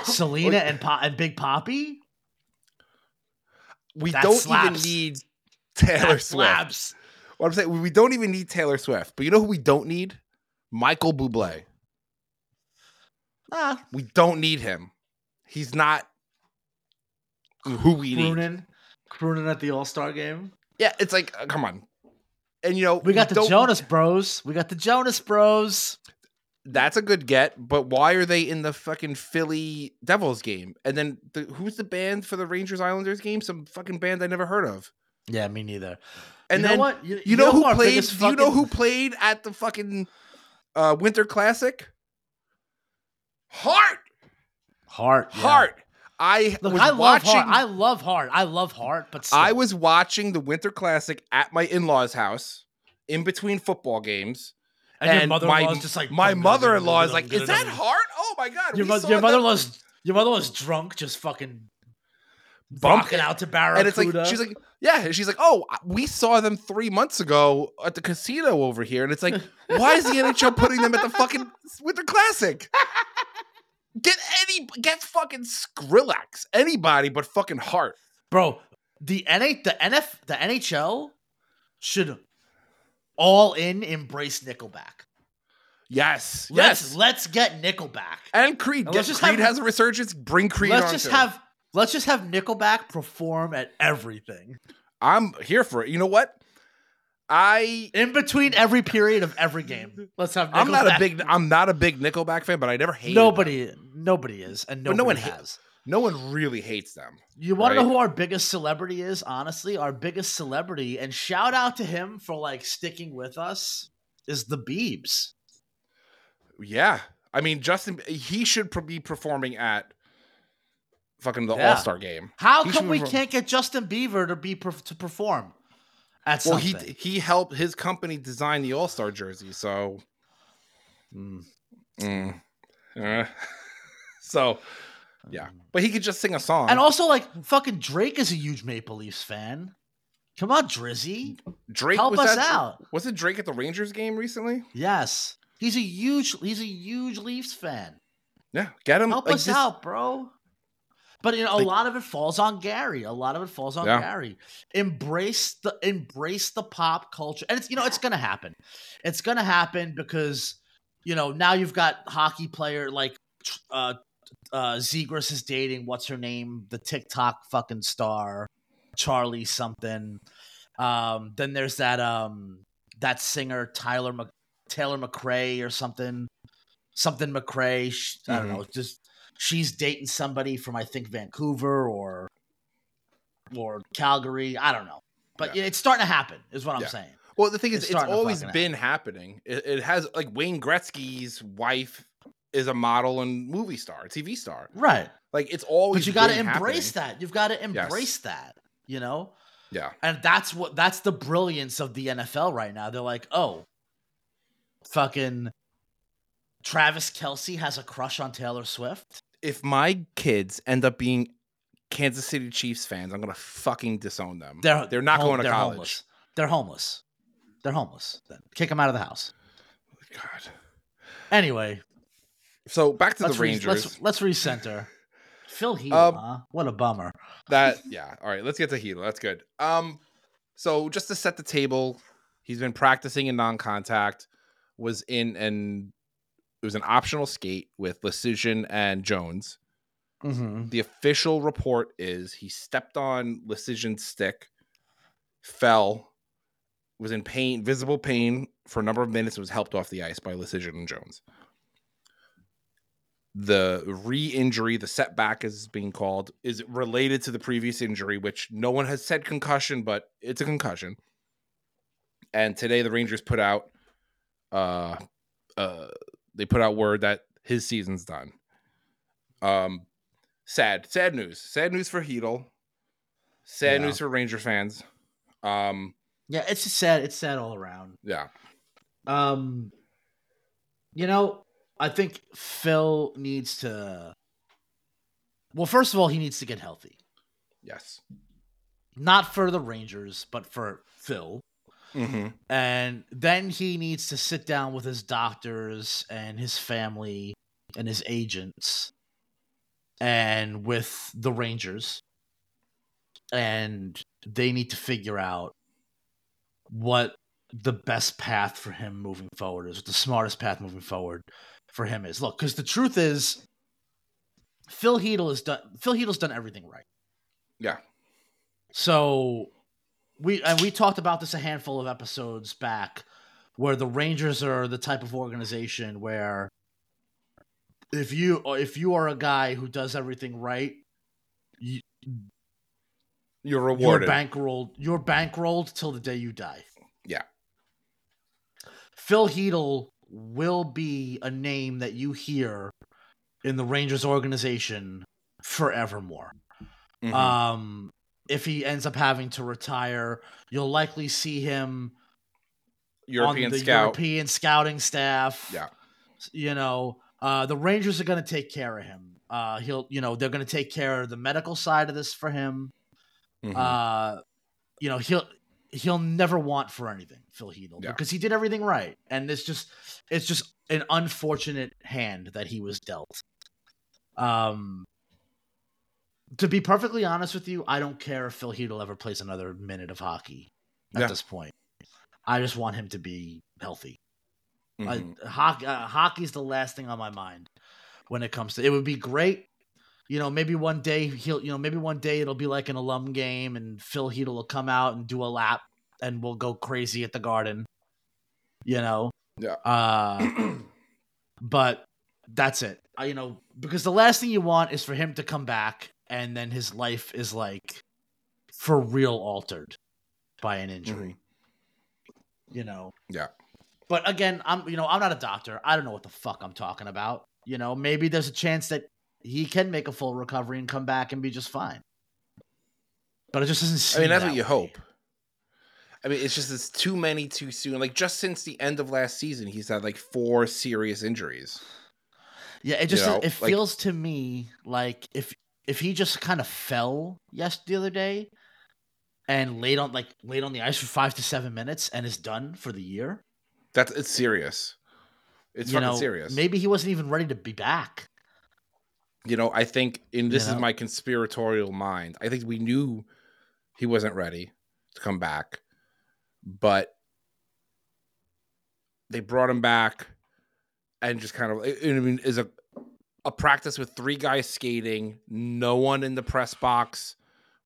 Speaker 2: Selena, and po- and Big Poppy.
Speaker 1: we
Speaker 2: That
Speaker 1: don't
Speaker 2: slaps.
Speaker 1: even need Taylor
Speaker 2: That
Speaker 1: Swift.
Speaker 2: slaps.
Speaker 1: What I'm saying, we don't even need Taylor Swift. But you know who we don't need? Michael Bublé.
Speaker 2: Ah,
Speaker 1: We don't need him. He's not who we need.
Speaker 2: crooning at the All Star game.
Speaker 1: Yeah, it's like, uh, come on. And you know,
Speaker 2: We got the
Speaker 1: don't-
Speaker 2: Jonas Bros. We got the Jonas Bros.
Speaker 1: That's a good get, but why are they in the fucking Philly Devils game? And then the, who's the band for the Rangers Islanders game? Some fucking band I never heard of.
Speaker 2: Yeah, me neither.
Speaker 1: And
Speaker 2: you
Speaker 1: then
Speaker 2: know what? You,
Speaker 1: you know, who played? Do you know who played at the fucking uh, Winter Classic? Heart,
Speaker 2: Heart. yeah.
Speaker 1: Heart. I
Speaker 2: Look,
Speaker 1: was
Speaker 2: I love
Speaker 1: watching.
Speaker 2: Heart. I love Heart. I love Heart, but still.
Speaker 1: I was watching the Winter Classic at my in-laws' house in between football games.
Speaker 2: and, your mother-in-law
Speaker 1: my-
Speaker 2: is just like
Speaker 1: My mother-in-law is like, "Is that
Speaker 2: hard?"
Speaker 1: Heart? Oh my god!"
Speaker 2: Your, your mother-in-law's your mother-in-law's drunk, just fucking
Speaker 1: Bump-
Speaker 2: rocking out to Barracuda.
Speaker 1: and it's like she's like, "Yeah," and she's like, "Oh, we saw them three months ago at the casino over here," and it's like, "Why is the NHL putting them at the fucking Winter Classic?" Get any, get fucking Skrillex, anybody but fucking Heart.
Speaker 2: bro, the NA, the NF, the NHL should all in embrace Nickelback.
Speaker 1: Yes,
Speaker 2: Let's
Speaker 1: yes,
Speaker 2: let's get Nickelback.
Speaker 1: and Creed.
Speaker 2: Let's just
Speaker 1: Creed
Speaker 2: have-
Speaker 1: has a resurgence. Bring Creed.
Speaker 2: let's just have let's just have Nickelback perform at everything
Speaker 1: I'm here for it. You know what? I
Speaker 2: in between every period of every game. Let's have. Nickelback.
Speaker 1: I'm not a big I'm not a big Nickelback fan, but I never hated
Speaker 2: nobody. Nobody is, and nobody
Speaker 1: no one ha-
Speaker 2: has.
Speaker 1: No one really hates them.
Speaker 2: You want to know who our biggest celebrity is? Honestly, our biggest celebrity, and shout out to him for like sticking with us, is the Beebs.
Speaker 1: Yeah, I mean Justin, he should be performing at fucking the
Speaker 2: Yeah.
Speaker 1: All Star game.
Speaker 2: How
Speaker 1: He
Speaker 2: come we
Speaker 1: perform-
Speaker 2: can't get Justin Bieber to be to perform at
Speaker 1: Well,
Speaker 2: something?
Speaker 1: he he helped his company design the All Star jersey, so.
Speaker 2: Mm.
Speaker 1: mm, uh, so yeah, but he could just sing a song.
Speaker 2: And also, like, fucking Drake is a huge Maple Leafs fan. Come on, Drizzy.
Speaker 1: Drake
Speaker 2: help
Speaker 1: was
Speaker 2: us
Speaker 1: at-
Speaker 2: out.
Speaker 1: Was it Drake at the Rangers game recently?
Speaker 2: Yes. He's a huge he's a huge Leafs fan.
Speaker 1: Yeah, get him.
Speaker 2: Help
Speaker 1: like,
Speaker 2: us
Speaker 1: this-
Speaker 2: out, bro. But you know,
Speaker 1: Like-
Speaker 2: a lot of it falls on Gary. A lot of it falls on
Speaker 1: Yeah.
Speaker 2: Gary. Embrace the embrace the pop culture. And it's you know, it's gonna happen. It's gonna happen because you know, now you've got hockey player like uh uh Zegras is dating what's her name? The TikTok fucking star, Charlie something. Um then there's that um that singer Tyler Mc- Taylor McRae or something. Something McRae. I don't
Speaker 1: Mhm.
Speaker 2: know. Just she's dating somebody from I think Vancouver or or Calgary. I don't know, but
Speaker 1: Yeah.
Speaker 2: it's starting to happen. Is what I'm
Speaker 1: Yeah.
Speaker 2: saying.
Speaker 1: Well, the thing is,
Speaker 2: It's
Speaker 1: it's, always been happening. It, it has like Wayne Gretzky's wife is a model and movie star, TV star.
Speaker 2: Right,
Speaker 1: Like it's always.
Speaker 2: but you got to embrace
Speaker 1: happening.
Speaker 2: that. You've got to embrace that. You know,
Speaker 1: Yeah,
Speaker 2: and that's what that's the brilliance of the NFL right now. They're like, oh, fucking Travis Kelce has a crush on Taylor Swift.
Speaker 1: if my kids end up being Kansas City Chiefs fans, I'm gonna fucking disown them.
Speaker 2: They're
Speaker 1: they're not
Speaker 2: home-
Speaker 1: going to
Speaker 2: they're
Speaker 1: college.
Speaker 2: Homeless. They're homeless. They're homeless. Then kick them out of the house.
Speaker 1: God.
Speaker 2: Anyway,
Speaker 1: So back to
Speaker 2: let's
Speaker 1: the
Speaker 2: re-
Speaker 1: Rangers.
Speaker 2: let's let's recenter. Phil Heath,
Speaker 1: Um,
Speaker 2: huh? What a bummer.
Speaker 1: that yeah. All right, let's get to Hilo. That's good. Um, so just to set the table, he's been practicing in non-contact. Was in and it was an optional skate with Lecision and Jones.
Speaker 2: Mm-hmm.
Speaker 1: The official report is he stepped on Lecision's stick, fell, was in pain, visible pain for a number of minutes, and was helped off the ice by Lecision and Jones. The re injury, the setback is being called, is related to the previous injury, which no one has said concussion, but it's a concussion. And today the Rangers put out uh uh they put out word that his season's done. Um sad, sad news. Sad news for Chytil. Sad
Speaker 2: Yeah.
Speaker 1: news for Ranger fans. Um
Speaker 2: Yeah, it's just sad. It's sad all around.
Speaker 1: yeah.
Speaker 2: Um, you know, I think Phil needs to. Well, first of all, he needs to get healthy.
Speaker 1: Yes.
Speaker 2: Not for the Rangers, but for Phil.
Speaker 1: Mm-hmm.
Speaker 2: And then he needs to sit down with his doctors and his family and his agents and with the Rangers. And they need to figure out what the best path for him moving forward is, what the smartest path moving forward for him is. Look, because the truth is, Phil Chytil has done Phil Chytil's done everything right.
Speaker 1: Yeah.
Speaker 2: So we and we talked about this a handful of episodes back where the Rangers are the type of organization where if you if you are a guy who does everything right, you,
Speaker 1: You're
Speaker 2: you're bankrolled you're bankrolled till the day you die.
Speaker 1: Yeah.
Speaker 2: Phil Chytil will be a name that you hear in the Rangers organization forevermore.
Speaker 1: Mhm.
Speaker 2: Um, if he ends up having to retire, you'll likely see him
Speaker 1: European
Speaker 2: on the
Speaker 1: scout.
Speaker 2: European scouting staff.
Speaker 1: Yeah.
Speaker 2: You know, uh, the Rangers are going to take care of him. Uh, he'll, you know, they're going to take care of the medical side of this for him.
Speaker 1: Mhm.
Speaker 2: Uh, you know, he'll he'll never want for anything, Phil Chytil,
Speaker 1: Yeah.
Speaker 2: because he did everything right, and it's just it's just an unfortunate hand that he was dealt. Um, to be perfectly honest with you, I don't care if Phil Chytil ever plays another minute of hockey at
Speaker 1: Yeah.
Speaker 2: this point. I just want him to be healthy.
Speaker 1: Mhm.
Speaker 2: I, hockey, uh, hockey's the last thing on my mind when it comes to. It would be great, you know. Maybe one day he'll, you know, maybe one day it'll be like an alum game, and Phil Chytil will come out and do a lap, and we'll go crazy at the Garden, you know.
Speaker 1: Yeah.
Speaker 2: Uh, but that's it. I, you know, because the last thing you want is for him to come back and then his life is like for real altered by an injury. Mm-hmm. You know.
Speaker 1: Yeah.
Speaker 2: But again, I'm you know I'm not a doctor. I don't know what the fuck I'm talking about. You know, maybe there's a chance that he can make a full recovery and come back and be just fine. But it just doesn't.
Speaker 1: I mean, that's
Speaker 2: that
Speaker 1: what you
Speaker 2: way.
Speaker 1: hope. I mean, it's just it's too many too soon. Like just since the end of last season, he's had like four serious injuries.
Speaker 2: Yeah, it just
Speaker 1: know,
Speaker 2: it
Speaker 1: like-
Speaker 2: feels to me like if if he just kind of fell yes the other day and laid on like laid on the ice for five to seven minutes and is done for the year.
Speaker 1: That's it's serious. It's
Speaker 2: you
Speaker 1: fucking
Speaker 2: know,
Speaker 1: serious.
Speaker 2: Maybe he wasn't even ready to be back.
Speaker 1: you know, I think, and this
Speaker 2: You know?
Speaker 1: is my conspiratorial mind. I think we knew he wasn't ready to come back, but they brought him back and just kind of. I I mean, is a a practice with three guys skating. No one in the press box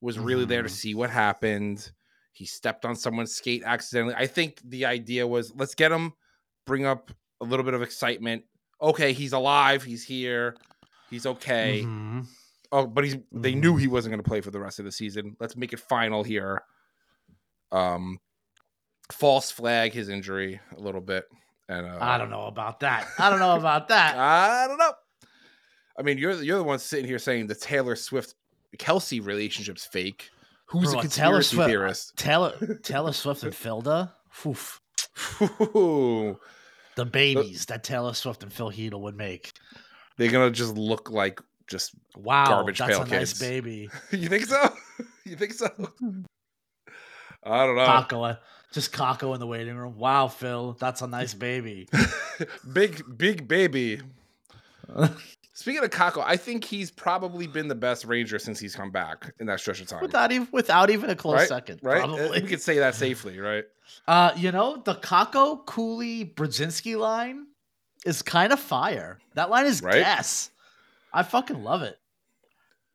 Speaker 1: was really there to
Speaker 2: Mhm.
Speaker 1: see what happened. He stepped on someone's skate accidentally. I think the idea was let's get him, bring up a little bit of excitement. Okay, he's alive. He's here. He's okay.
Speaker 2: Mhm.
Speaker 1: Oh, but he's they
Speaker 2: Mhm.
Speaker 1: knew he wasn't going to play for the rest of the season. Let's make it final here. Um false flag his injury a little bit. And uh,
Speaker 2: I don't know about that. I don't know about that.
Speaker 1: I don't know. I mean, you're the- you're the one sitting here saying the Taylor Swift Kelce relationship's fake. Who's
Speaker 2: Bro,
Speaker 1: a
Speaker 2: Taylor
Speaker 1: conspiracy
Speaker 2: Swift-
Speaker 1: theorist?
Speaker 2: Taylor Taylor Swift and Philda. Oof.
Speaker 1: Ooh,
Speaker 2: The babies that Taylor Swift and Phil Chytil would make.
Speaker 1: They're gonna just look like just.
Speaker 2: Wow,
Speaker 1: Garbage
Speaker 2: that's a nice baby.
Speaker 1: You think so? You think so? I don't know.
Speaker 2: Kakko, just Kakko in the waiting room. Wow, Phil, that's a nice baby.
Speaker 1: big big baby. Speaking of Kakko, I think he's probably been the best Ranger since he's come back in that stretch of time.
Speaker 2: without even without even a close
Speaker 1: right?
Speaker 2: second,
Speaker 1: right? Uh,
Speaker 2: probably.
Speaker 1: We could say that safely, right?
Speaker 2: Uh, you know, the Kakko Cuylle Brodzinski line is kind of fire. That line is
Speaker 1: Right?
Speaker 2: gas. I fucking love it.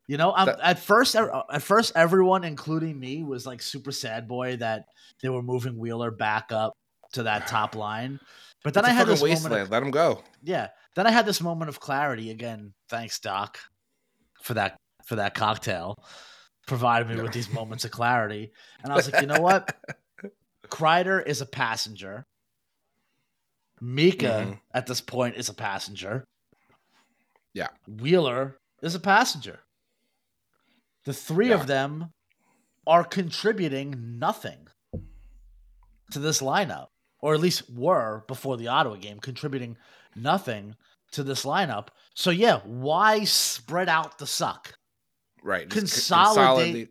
Speaker 2: You know, I'm,
Speaker 1: That-
Speaker 2: at first, at first, everyone, including me, was like super sad boy that they were moving Wheeler back up to that top line. But then I had this moment.
Speaker 1: wasteland.
Speaker 2: Of,
Speaker 1: Let him go.
Speaker 2: yeah, then I had this moment of clarity again. Thanks, Doc, for that for that cocktail. Provided me with these moments of clarity, and I was like, you know what? Kreider is a passenger. Mika
Speaker 1: Mhm.
Speaker 2: at this point is a passenger.
Speaker 1: Yeah.
Speaker 2: Wheeler is a passenger. The three
Speaker 1: Yeah.
Speaker 2: of them are contributing nothing to this lineup, or at least were before the Ottawa game, contributing nothing to this lineup. So yeah, why spread out the suck?
Speaker 1: Right. just c-
Speaker 2: Consolidate-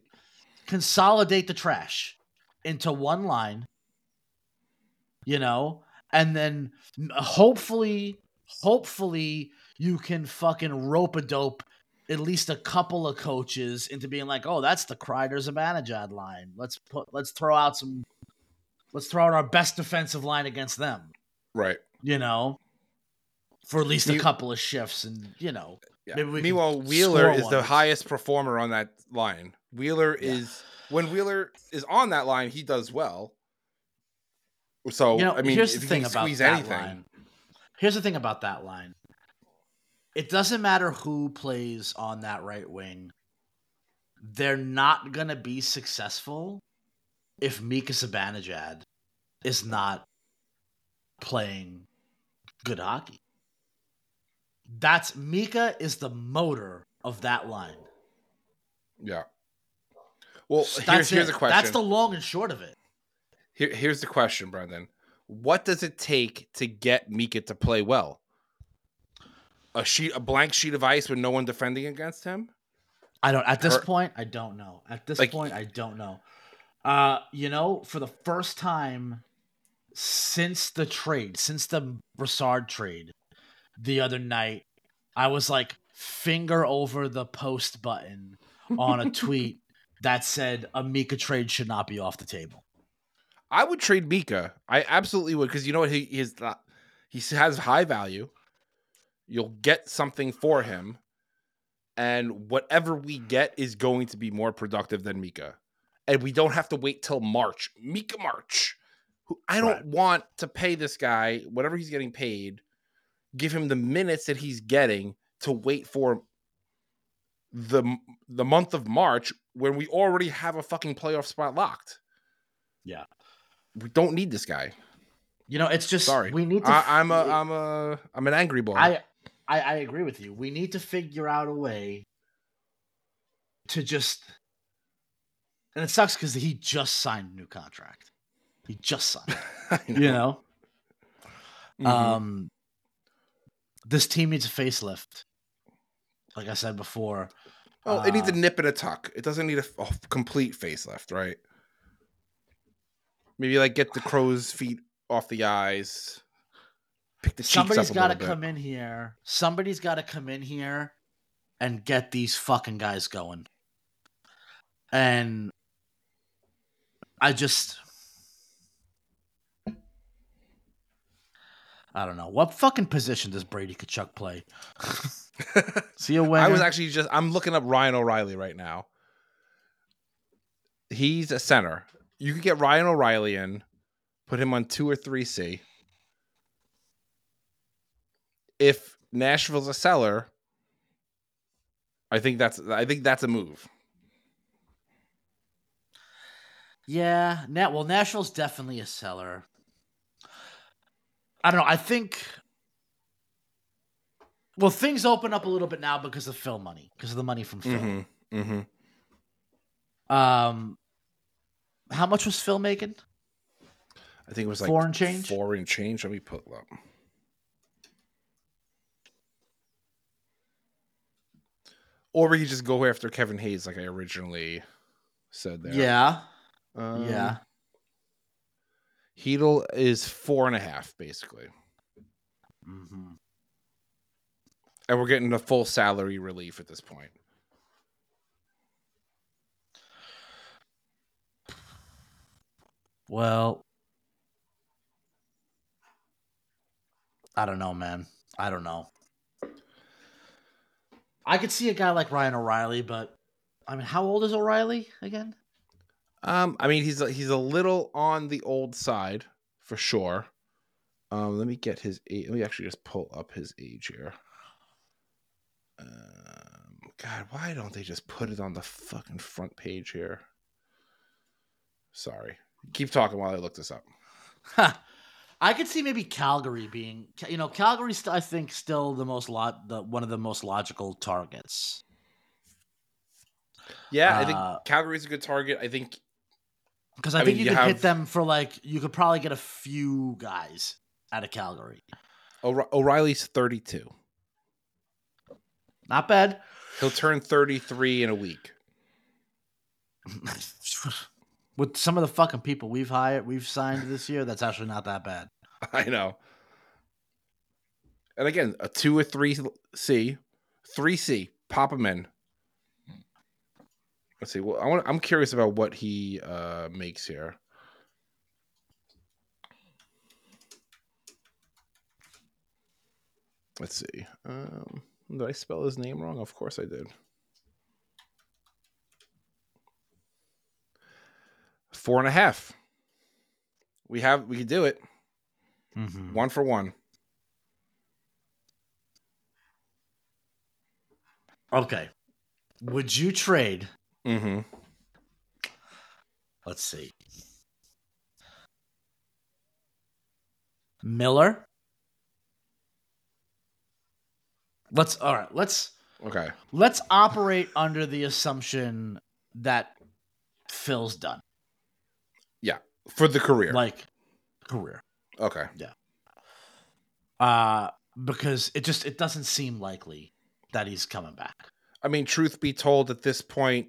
Speaker 2: consolidate the trash into one line, you know, and then hopefully, hopefully you can fucking rope a dope at least a couple of coaches into being like, oh, that's the Kreider Zibanejad line. Let's put, let's throw out some, let's throw out our best defensive line against them,
Speaker 1: Right.
Speaker 2: you know, for at least a couple of shifts, and you know,
Speaker 1: Yeah.
Speaker 2: Maybe we
Speaker 1: Meanwhile, Wheeler is the highest performer on that line. Wheeler
Speaker 2: Yeah.
Speaker 1: is when Wheeler is on that line, he does well. So
Speaker 2: you know,
Speaker 1: I mean,
Speaker 2: here's the thing
Speaker 1: can
Speaker 2: about
Speaker 1: squeeze
Speaker 2: that
Speaker 1: anything,
Speaker 2: line. Here's the thing about that line. It doesn't matter who plays on that right wing. They're not gonna be successful if Mika Zibanejad is not playing good hockey. That's Mika is the motor of that line.
Speaker 1: yeah. Well,
Speaker 2: That's
Speaker 1: here's, here's
Speaker 2: it.
Speaker 1: a question.
Speaker 2: That's the long and short of it.
Speaker 1: Here, here's the question, Brendan. What does it take to get Mika to play well? A sheet, a blank sheet of ice with no one defending against him.
Speaker 2: I don't. At this point, I don't know. At this
Speaker 1: Like-
Speaker 2: point, I don't know. Uh, you know, for the first time since the trade, since the Brassard trade, the other night, I was like finger over the post button on a tweet that said a Mika trade should not be off the table.
Speaker 1: I would trade Mika. I absolutely would because you know what he is. He has high value. You'll get something for him, and whatever we get is going to be more productive than Mika. And we don't have to wait till March. Mika March. Who I don't
Speaker 2: Right.
Speaker 1: want to pay this guy whatever he's getting paid. Give him the minutes that he's getting to wait for the the month of March when we already have a fucking playoff spot locked.
Speaker 2: Yeah.
Speaker 1: We don't need this guy.
Speaker 2: You know, it's just
Speaker 1: Sorry,
Speaker 2: we need to.
Speaker 1: I, I'm a I'm a I'm an angry boy.
Speaker 2: I, I I agree with you. We need to figure out a way to just and it sucks because he just signed a new contract. He just signed. You know?
Speaker 1: Mhm.
Speaker 2: Um this team needs a facelift. Like I said before.
Speaker 1: oh, it needs a
Speaker 2: uh,
Speaker 1: nip and a tuck. It doesn't need a complete facelift, right? Maybe like get the crow's feet off the eyes. Pick the
Speaker 2: Somebody's
Speaker 1: a
Speaker 2: got to come in here. Somebody's got to come in here and get these fucking guys going. And I just I don't know. What fucking position does Brady Tkachuk play? See a winner?
Speaker 1: I was actually just I'm looking up Ryan O'Reilly right now. He's a center. You could get Ryan O'Reilly in, put him on two or three C. If Nashville's a seller, I think that's I think that's a move.
Speaker 2: Yeah, Na- well, Nashville's definitely a seller. I don't know. I think. Well, things open up a little bit now because of film money, because of the money from film.
Speaker 1: Mm-hmm. Mm-hmm.
Speaker 2: Um, how much was Phil making?
Speaker 1: I think it was like
Speaker 2: foreign change?
Speaker 1: Foreign change. Let me put up. Or we could just go after Kevin Hayes, like I originally said there.
Speaker 2: Yeah,
Speaker 1: Um,
Speaker 2: yeah.
Speaker 1: Chytil is four and a half, basically.
Speaker 2: hmm
Speaker 1: And we're getting a full salary relief at this point.
Speaker 2: Well, I don't know, man. I don't know. I could see a guy like Ryan O'Reilly, but I mean, how old is O'Reilly again?
Speaker 1: Um, I mean, he's a, he's a little on the old side for sure. Um, let me get his age. Let me actually just pull up his age here. Um, God, why don't they just put it on the fucking front page here? Sorry. Keep talking while I look this up.
Speaker 2: I could see maybe Calgary being, you know, Calgary's I think still the most lot, the one of the most logical targets.
Speaker 1: Yeah, I think
Speaker 2: Uh,
Speaker 1: Calgary's a good target. I think
Speaker 2: Because I,
Speaker 1: I
Speaker 2: think
Speaker 1: mean,
Speaker 2: you
Speaker 1: you
Speaker 2: could hit them for like you could probably get a few guys out of Calgary.
Speaker 1: O'Re- O'Reilly's 32.
Speaker 2: Not bad.
Speaker 1: He'll turn 33 in a week.
Speaker 2: With some of the fucking people we've hired, we've signed this year, that's actually not that bad.
Speaker 1: I know. And again, a two or three C, three C, pop him in. Let's see. Well, I want. I'm curious about what he uh, makes here. Let's see. Um, did I spell his name wrong? Of course I did. Four and a half. We have. We can do it.
Speaker 2: Mm-hmm.
Speaker 1: One for one.
Speaker 2: Okay. Would you trade?
Speaker 1: Mm-hmm.
Speaker 2: Let's see. Miller. Let's all right. Let's
Speaker 1: Okay.
Speaker 2: let's operate under the assumption that Phil's done, Yeah.
Speaker 1: For the career.
Speaker 2: like career.
Speaker 1: okay. Yeah.
Speaker 2: Uh because it just it doesn't seem likely that he's coming back.
Speaker 1: I mean, truth be told, at this point,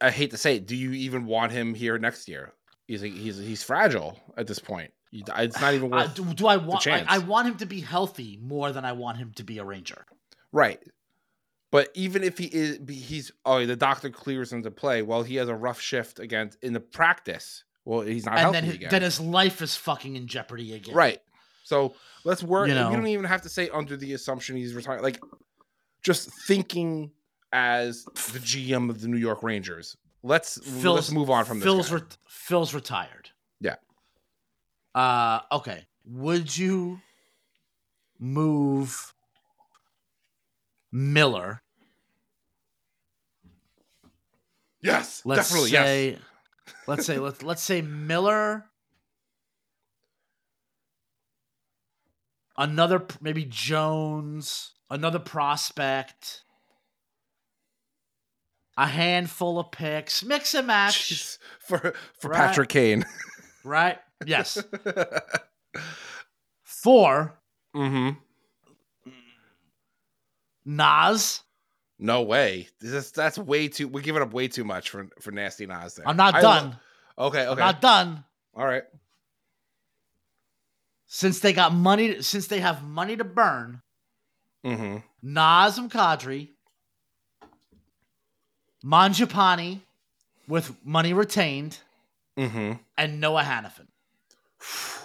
Speaker 1: I hate to say it. Do you even want him here next year? He's he's he's fragile at this point. It's not even worth
Speaker 2: do, do I want? I. I want him to be healthy more than I want him to be a Ranger.
Speaker 1: right. But even if he is, he's oh, the doctor clears him to play. Well, he has a rough shift against in the practice. Well, he's not
Speaker 2: and
Speaker 1: healthy
Speaker 2: then his,
Speaker 1: again.
Speaker 2: then his life is fucking in jeopardy again.
Speaker 1: Right. So let's work.
Speaker 2: You know.
Speaker 1: We don't even have to say under the assumption he's retired. Like, just thinking as the GM of the New York Rangers. Let's
Speaker 2: Phil's,
Speaker 1: let's move on from this.
Speaker 2: Phil's
Speaker 1: guy.
Speaker 2: re- Phil's retired.
Speaker 1: Yeah.
Speaker 2: Uh okay. Would you move Miller?
Speaker 1: yes,
Speaker 2: Let's
Speaker 1: definitely yes.
Speaker 2: say let's say let's let's say Miller another maybe Jones, another prospect, a handful of picks, mix and match,
Speaker 1: Jeez. for for
Speaker 2: Right.
Speaker 1: Patrick Kane.
Speaker 2: right? Yes. Four,
Speaker 1: mm-hmm.
Speaker 2: Nas.
Speaker 1: No way. This is, that's way too. We're giving up way too much for for nasty Nas. There.
Speaker 2: I'm not
Speaker 1: I
Speaker 2: done.
Speaker 1: lo- okay.
Speaker 2: I'm
Speaker 1: Okay.
Speaker 2: not done.
Speaker 1: All right.
Speaker 2: Since they got money, since they have money to burn,
Speaker 1: Mm-hmm.
Speaker 2: Nazem Kadri, Mangiapane with money retained,
Speaker 1: Mm-hmm.
Speaker 2: and Noah Hanifin.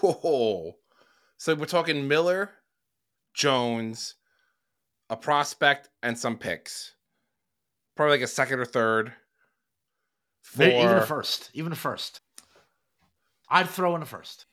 Speaker 1: Whoa. So we're talking Miller, Jones, a prospect, and some picks. Probably like a second or third. For
Speaker 2: Even a first. Even a first. I'd throw in a first.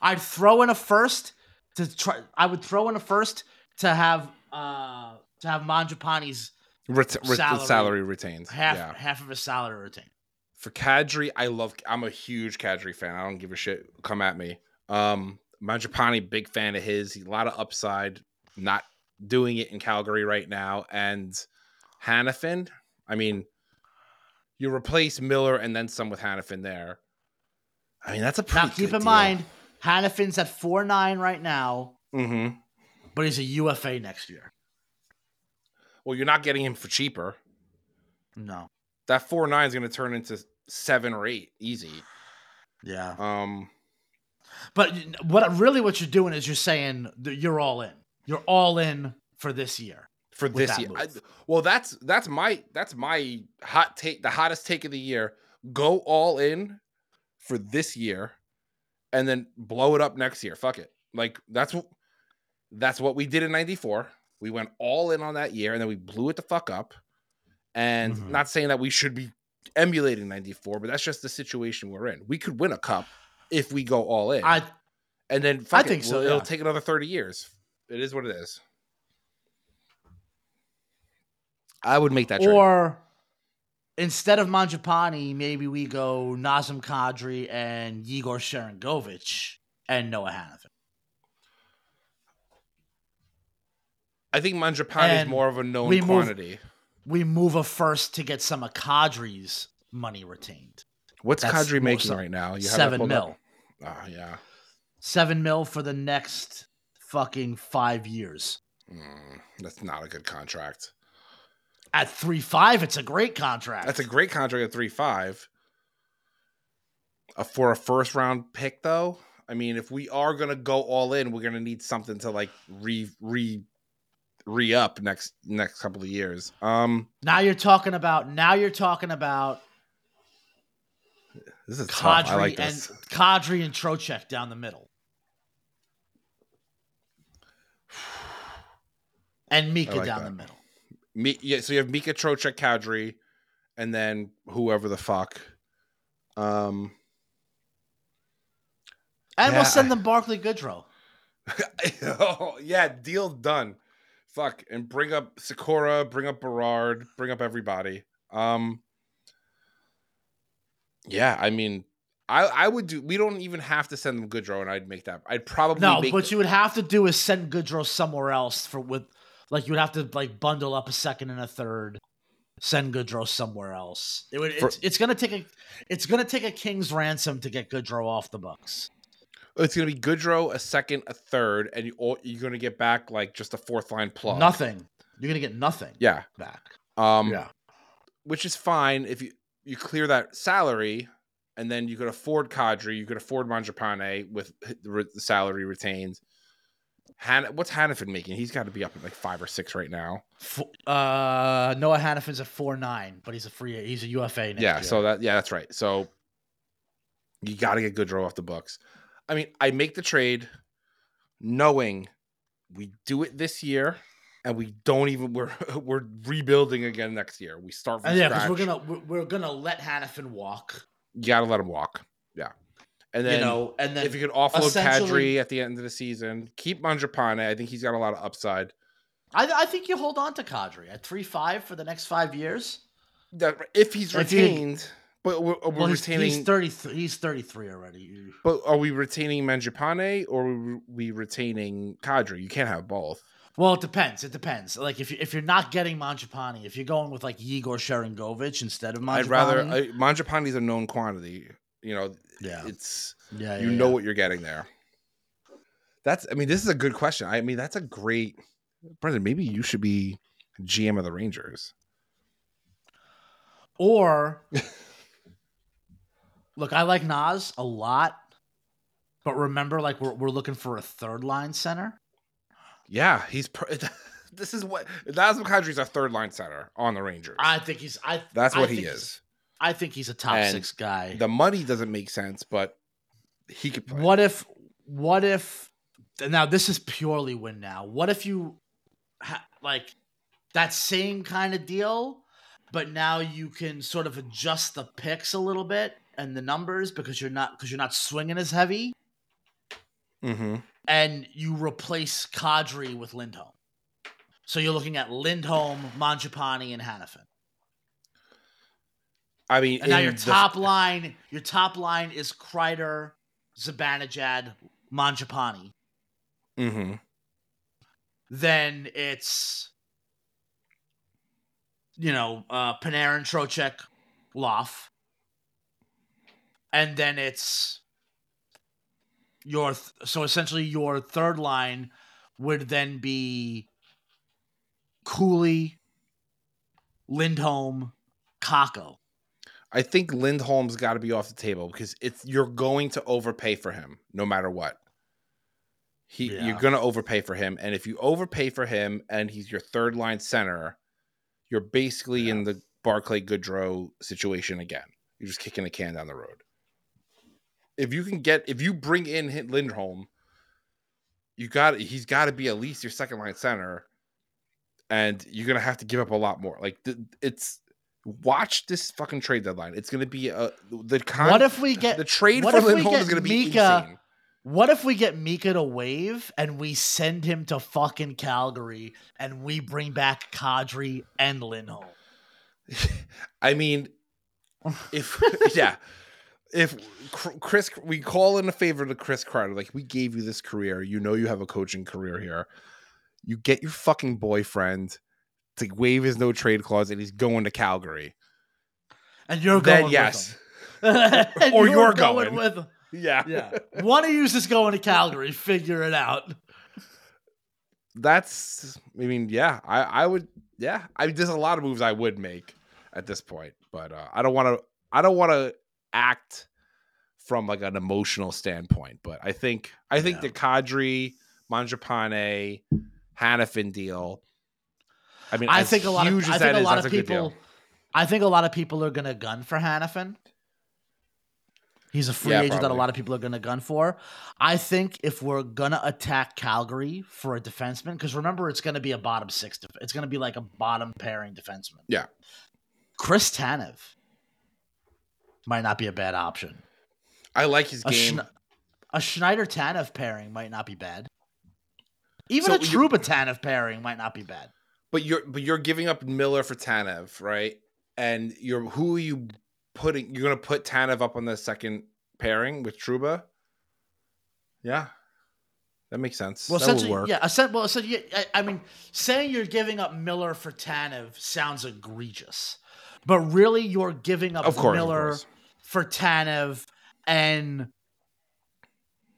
Speaker 2: I'd throw in a first to try. I would throw in a first to have uh to have Mangiapane's
Speaker 1: ret-
Speaker 2: salary-
Speaker 1: salary, retained.
Speaker 2: half
Speaker 1: yeah.
Speaker 2: half of his salary retained.
Speaker 1: For Kadri, I love. I'm a huge Kadri fan. I don't give a shit. Come at me. Um, Mangiapane, big fan of his. A lot of upside. Not doing it in Calgary right now. And Hanifin. I mean, you replace Miller and then some with Hanifin there. I mean, that's a pretty
Speaker 2: Now keep in
Speaker 1: deal.
Speaker 2: mind, Hanifin's at four nine right now,
Speaker 1: Mm-hmm.
Speaker 2: but he's a UFA next year.
Speaker 1: Well, you're not getting him for cheaper.
Speaker 2: No.
Speaker 1: That four nine is going to turn into seven or eight easy.
Speaker 2: Yeah.
Speaker 1: Um,
Speaker 2: But what really what you're doing is you're saying that you're all in. You're all in for this year.
Speaker 1: for this year. I, well, that's that's my that's my hot take, the hottest take of the year. Go all in for this year, and then blow it up next year. Fuck it. Like that's what that's what we did in '94. We went all in on that year, and then we blew it the fuck up. And
Speaker 2: Mhm.
Speaker 1: not saying that we should be emulating '94, but that's just the situation we're in. We could win a cup if we go all in.
Speaker 2: I
Speaker 1: and then it,
Speaker 2: think so,
Speaker 1: well, It'll take another 30 years. It is what it is. I would make that trade.
Speaker 2: or instead of Mangiapane, maybe we go Nazem Kadri and Igor Sharangovich and Noah Hanifin.
Speaker 1: I think Mangiapane is more of a known
Speaker 2: we move-
Speaker 1: quantity.
Speaker 2: We move a first to get some of Kadri's money retained.
Speaker 1: What's
Speaker 2: that's
Speaker 1: Kadri making
Speaker 2: so-
Speaker 1: right now? You have
Speaker 2: Seven mil.
Speaker 1: Ah, yeah.
Speaker 2: Seven mil for the next fucking five years.
Speaker 1: Mm, that's not a good contract.
Speaker 2: At three five, it's a great contract.
Speaker 1: That's a great contract at three five. Uh, for a first round pick, though, I mean, if we are gonna go all in, we're gonna need something to like re re re up next next couple of years. Um,
Speaker 2: now you're talking about. Now you're talking about
Speaker 1: this is tough. I
Speaker 2: Kadri
Speaker 1: like
Speaker 2: and. Kadri and Trocheck down the middle, and Mika
Speaker 1: like
Speaker 2: down
Speaker 1: that.
Speaker 2: the middle.
Speaker 1: Me, yeah, so you have Mika Trocheck Kadri, and then whoever the fuck. Um,
Speaker 2: And
Speaker 1: Yeah,
Speaker 2: we'll send them Barclay Goodrow.
Speaker 1: oh, yeah, deal done. Fuck, and bring up Sykora, bring up Berard, bring up everybody. Um, yeah, I mean, I I would do. We don't even have to send them Goodrow, and I'd make that. I'd probably
Speaker 2: No, what you would have to do is send Goodrow somewhere else for with like you would have to like bundle up a second and a third. Send Goodrow somewhere else. It would.
Speaker 1: For-
Speaker 2: It's, it's gonna take a. It's gonna take a king's ransom to get Goodrow off the Bucks.
Speaker 1: It's gonna be Goodrow, a second, a third, and you you're gonna get back like just a fourth line plug.
Speaker 2: Nothing. You're gonna get nothing
Speaker 1: Yeah.
Speaker 2: back.
Speaker 1: Um,
Speaker 2: yeah.
Speaker 1: which is fine if you you clear that salary and then you could afford Kadri, you could afford Mangiapane with the salary retained. Han- what's Hanifin making? He's got to be up at like five or six right now.
Speaker 2: Uh, Noah Hanifin's a four nine, but he's a free. He's a UFA. Next
Speaker 1: yeah,
Speaker 2: year.
Speaker 1: so that yeah, that's right. So you got to get Goodrow off the books. I mean, I make the trade knowing we do it this year and we don't even we're we're rebuilding again next year. We start from
Speaker 2: And yeah, because we're gonna we're, we're gonna let Hanifin walk.
Speaker 1: you got to let him walk. Yeah. And then
Speaker 2: you know, and then
Speaker 1: if you could offload Kadri at the end of the season, keep Mangiapane. I think he's got a lot of upside.
Speaker 2: I, I think you hold on to Kadri at three five for the next five years.
Speaker 1: That if he's
Speaker 2: If you-
Speaker 1: retained, But we're, are we
Speaker 2: Well, he's,
Speaker 1: retaining.
Speaker 2: he's thirty. He's thirty three already.
Speaker 1: but are we retaining Mangiapane or are we retaining Kadri? You can't have both.
Speaker 2: Well, it depends. It depends. Like if you if you're not getting Mangiapane, if you're going with like Igor Sharangovich instead of Mangiapane,
Speaker 1: I'd rather I, Mangiapane's a known quantity. You know,
Speaker 2: yeah,
Speaker 1: it's
Speaker 2: yeah,
Speaker 1: you
Speaker 2: yeah,
Speaker 1: know
Speaker 2: yeah.
Speaker 1: what you're getting there. That's. I mean, this is a good question. I mean, that's a great. Brendan, maybe you should be GM of the Rangers.
Speaker 2: Or look, I like Nas a lot, but remember, like we're we're looking for a third line center.
Speaker 1: Yeah, he's. Per- this is what Nazem Kadri's a third line center on the Rangers.
Speaker 2: I think he's. I
Speaker 1: That's
Speaker 2: I
Speaker 1: what he is.
Speaker 2: I think he's a top
Speaker 1: And
Speaker 2: six guy.
Speaker 1: The money doesn't make sense, but he could play.
Speaker 2: What if? What if? Now this is purely win. Now, what if you, ha, like, that same kind of deal, but now you can sort of adjust the picks a little bit and the numbers because you're not because you're not swinging as heavy,
Speaker 1: Mm-hmm.
Speaker 2: and you replace Kadri with Lindholm. So you're looking at Lindholm, Mangiapane, and Hanifin.
Speaker 1: I mean,
Speaker 2: And now your
Speaker 1: the-
Speaker 2: top line, your top line is Kreider, Zibanejad, Mangiapane.
Speaker 1: Mhm.
Speaker 2: then it's you know uh Panarin, Trocheck, Loff, and then it's your th- so essentially your third line would then be Cuylle, Lindholm, Kakko.
Speaker 1: I think Lindholm's got to be off the table because it's you're going to overpay for him no matter what. He
Speaker 2: Yeah.
Speaker 1: you're going to overpay for him, and if you overpay for him and he's your third line center, you're basically in the Barclay Goodrow situation again. You're just kicking a can down the road. If you can get if you bring in Lindholm, you got he's got to be at least your second line center, and you're gonna have to give up a lot more. Like th- it's watch this fucking trade deadline. It's gonna be a the con-
Speaker 2: What if we get
Speaker 1: the trade for Lindholm is gonna be
Speaker 2: Mika-
Speaker 1: insane.
Speaker 2: What if we get Mika to wave and we send him to fucking Calgary and we bring back Kadri and Lindholm?
Speaker 1: I mean, if yeah, if Chris, we call in a favor to Chris Kreider, like we gave you this career, you know you have a coaching career here. You get your fucking boyfriend to waive his no trade clause, and he's going to Calgary.
Speaker 2: And you're
Speaker 1: then
Speaker 2: going
Speaker 1: yes,
Speaker 2: him. And
Speaker 1: Or you're going.
Speaker 2: with him.
Speaker 1: yeah,
Speaker 2: Yeah. One of you is going to Calgary. Figure it out.
Speaker 1: That's, I mean, yeah, I, I would, yeah, I there's a lot of moves I would make at this point, but uh, I don't want to, I don't want to act from like an emotional standpoint. But I think, I think
Speaker 2: Yeah.
Speaker 1: the Kadri, Mangiapane, Hanifin deal. I mean,
Speaker 2: I think a lot of I think a
Speaker 1: is,
Speaker 2: lot of people. I think a lot of people are gonna gun for Hanifin. He's a free
Speaker 1: Yeah,
Speaker 2: agent that a lot of people are gonna gun for. I think if we're gonna attack Calgary for a defenseman, because remember it's gonna be a bottom six, def- it's gonna be like a bottom pairing defenseman.
Speaker 1: Yeah.
Speaker 2: Chris Tanev might not be a bad option.
Speaker 1: I like his
Speaker 2: A,
Speaker 1: game.
Speaker 2: Schne- a Schneider Tanev pairing might not be bad. Even
Speaker 1: So
Speaker 2: a Trouba Tanev pairing might not be bad.
Speaker 1: But you're but you're giving up Miller for Tanev, right? And you're who are you putting? You're gonna put Tanev up on the second pairing with Trouba. Yeah, that makes sense.
Speaker 2: Well,
Speaker 1: that would work.
Speaker 2: yeah. essen- Well, so yeah, I, I mean, saying you're giving up Miller for Tanev sounds egregious, but really, you're giving up
Speaker 1: of course. of
Speaker 2: Miller
Speaker 1: course.
Speaker 2: For Tanev and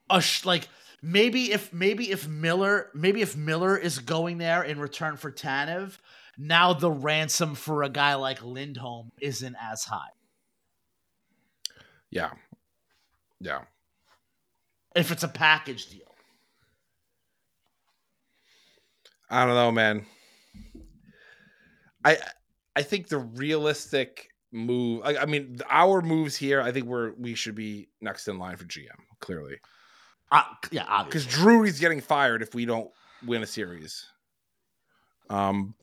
Speaker 2: a sh- like maybe if maybe if Miller maybe if Miller is going there in return for Tanev, now the ransom for a guy like Lindholm isn't as high.
Speaker 1: Yeah, yeah.
Speaker 2: If it's a package deal.
Speaker 1: I don't know, man. I I think the realistic move. I, I mean, our moves here. I think we're we should be next in line for GM. Clearly,
Speaker 2: Uh, yeah,
Speaker 1: because. Drury's getting fired if we don't win a series. Um,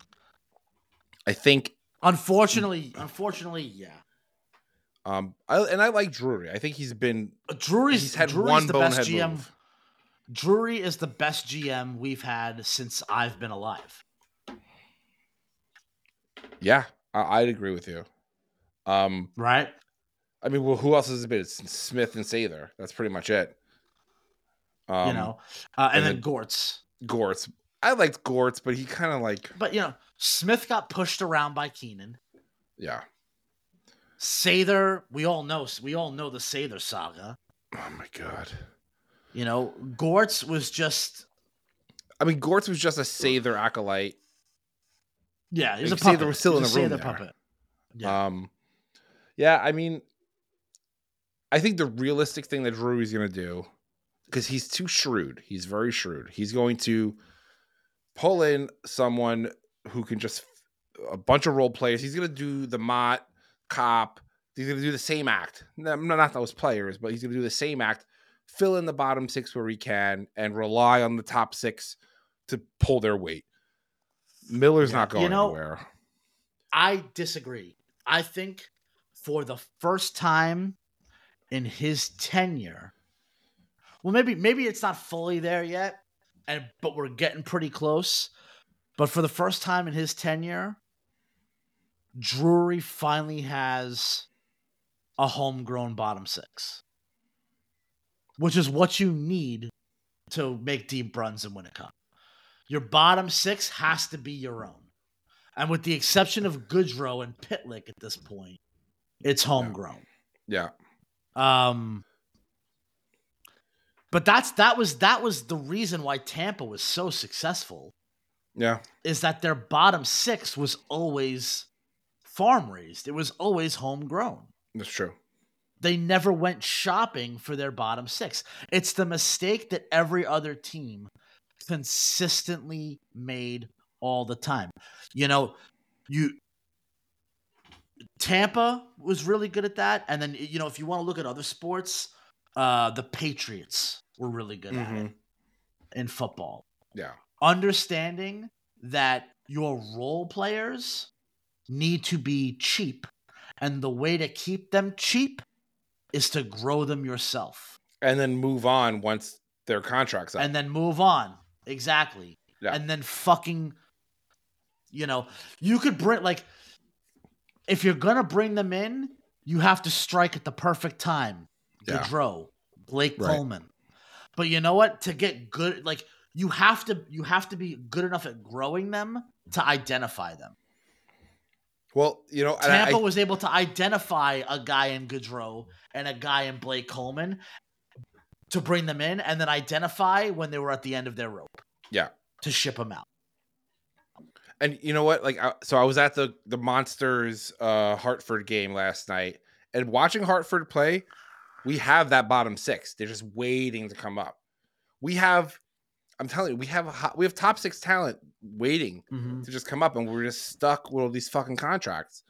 Speaker 1: I think
Speaker 2: Unfortunately, unfortunately, yeah.
Speaker 1: Um, I, and I like Drury. I think he's been
Speaker 2: Drury's,
Speaker 1: he's had
Speaker 2: Drury's
Speaker 1: one
Speaker 2: the best GM.
Speaker 1: move.
Speaker 2: Drury is the best GM we've had since I've been alive.
Speaker 1: Yeah, I, I'd agree with you. Um,
Speaker 2: Right?
Speaker 1: I mean, well, who else has it been? It's Smith and Sather. That's pretty much it. Um,
Speaker 2: you know, uh, and,
Speaker 1: and
Speaker 2: then
Speaker 1: then-
Speaker 2: Gorton.
Speaker 1: Gorton. I liked Gorton, but he kind of like,
Speaker 2: But you know, Smith got pushed around by Keenan.
Speaker 1: yeah.
Speaker 2: Sather, we all know we all know the Sather saga.
Speaker 1: Oh my god.
Speaker 2: You know, Gorton was just
Speaker 1: I mean, Gorton was just a Sather acolyte.
Speaker 2: yeah, he was
Speaker 1: You
Speaker 2: a
Speaker 1: could say they
Speaker 2: puppet.
Speaker 1: were still
Speaker 2: He
Speaker 1: in
Speaker 2: was
Speaker 1: the
Speaker 2: a
Speaker 1: room
Speaker 2: Sather
Speaker 1: there.
Speaker 2: puppet. Yeah.
Speaker 1: Um, yeah, I mean, I think the realistic thing that Drury's going to do, because he's too shrewd, he's very shrewd. He's going to pull in someone who can just a bunch of role players. He's going to do the Mott cop. He's going to do the same act. No, not those players, but he's going to do the same act. Fill in the bottom six where he can, and rely on the top six to pull their weight. Miller's
Speaker 2: Yeah.
Speaker 1: not going
Speaker 2: You know,
Speaker 1: anywhere.
Speaker 2: I disagree. I think for the first time in his tenure, well, maybe maybe it's not fully there yet, and but we're getting pretty close. But for the first time in his tenure, Drury finally has a homegrown bottom six, which is what you need to make deep runs and win a cup. Your bottom six has to be your own. And with the exception of Goodrow and Pitlick at this point, it's homegrown.
Speaker 1: Yeah.
Speaker 2: Um but that's that was that was the reason why Tampa was so successful
Speaker 1: Yeah.
Speaker 2: is that their bottom six was always farm raised. It was always homegrown.
Speaker 1: That's true.
Speaker 2: They never went shopping for their bottom six. It's the mistake that every other team consistently made all the time. You know, you Tampa was really good at that, and then you know if you want to look at other sports, uh, the Patriots were really good at it in football.
Speaker 1: Yeah.
Speaker 2: Understanding that your role players need to be cheap, and the way to keep them cheap is to grow them yourself
Speaker 1: And then move on once their contract's up.
Speaker 2: and then move on. Exactly.
Speaker 1: Yeah.
Speaker 2: And then fucking, you know, you could bring like, if you're gonna bring them in, you have to strike at the perfect time.
Speaker 1: Yeah.
Speaker 2: Goodrow, Blake
Speaker 1: Right.
Speaker 2: Coleman. But you know what? To get good, like you have to, you have to be good enough at growing them to identify them.
Speaker 1: well, you know,
Speaker 2: Tampa
Speaker 1: I,
Speaker 2: was able to identify a guy in Goodrow and a guy in Blake Coleman to bring them in, and then identify when they were at the end of their rope.
Speaker 1: Yeah.
Speaker 2: to ship them out.
Speaker 1: And you know what? Like, I, so I was at the the Monsters uh Hartford game last night, and watching Hartford play, we have that bottom six. They're just waiting to come up. We have, I'm telling you, we have a hot, we have top six talent waiting
Speaker 2: Mm-hmm.
Speaker 1: to just come up, and we're just stuck with all these fucking contracts.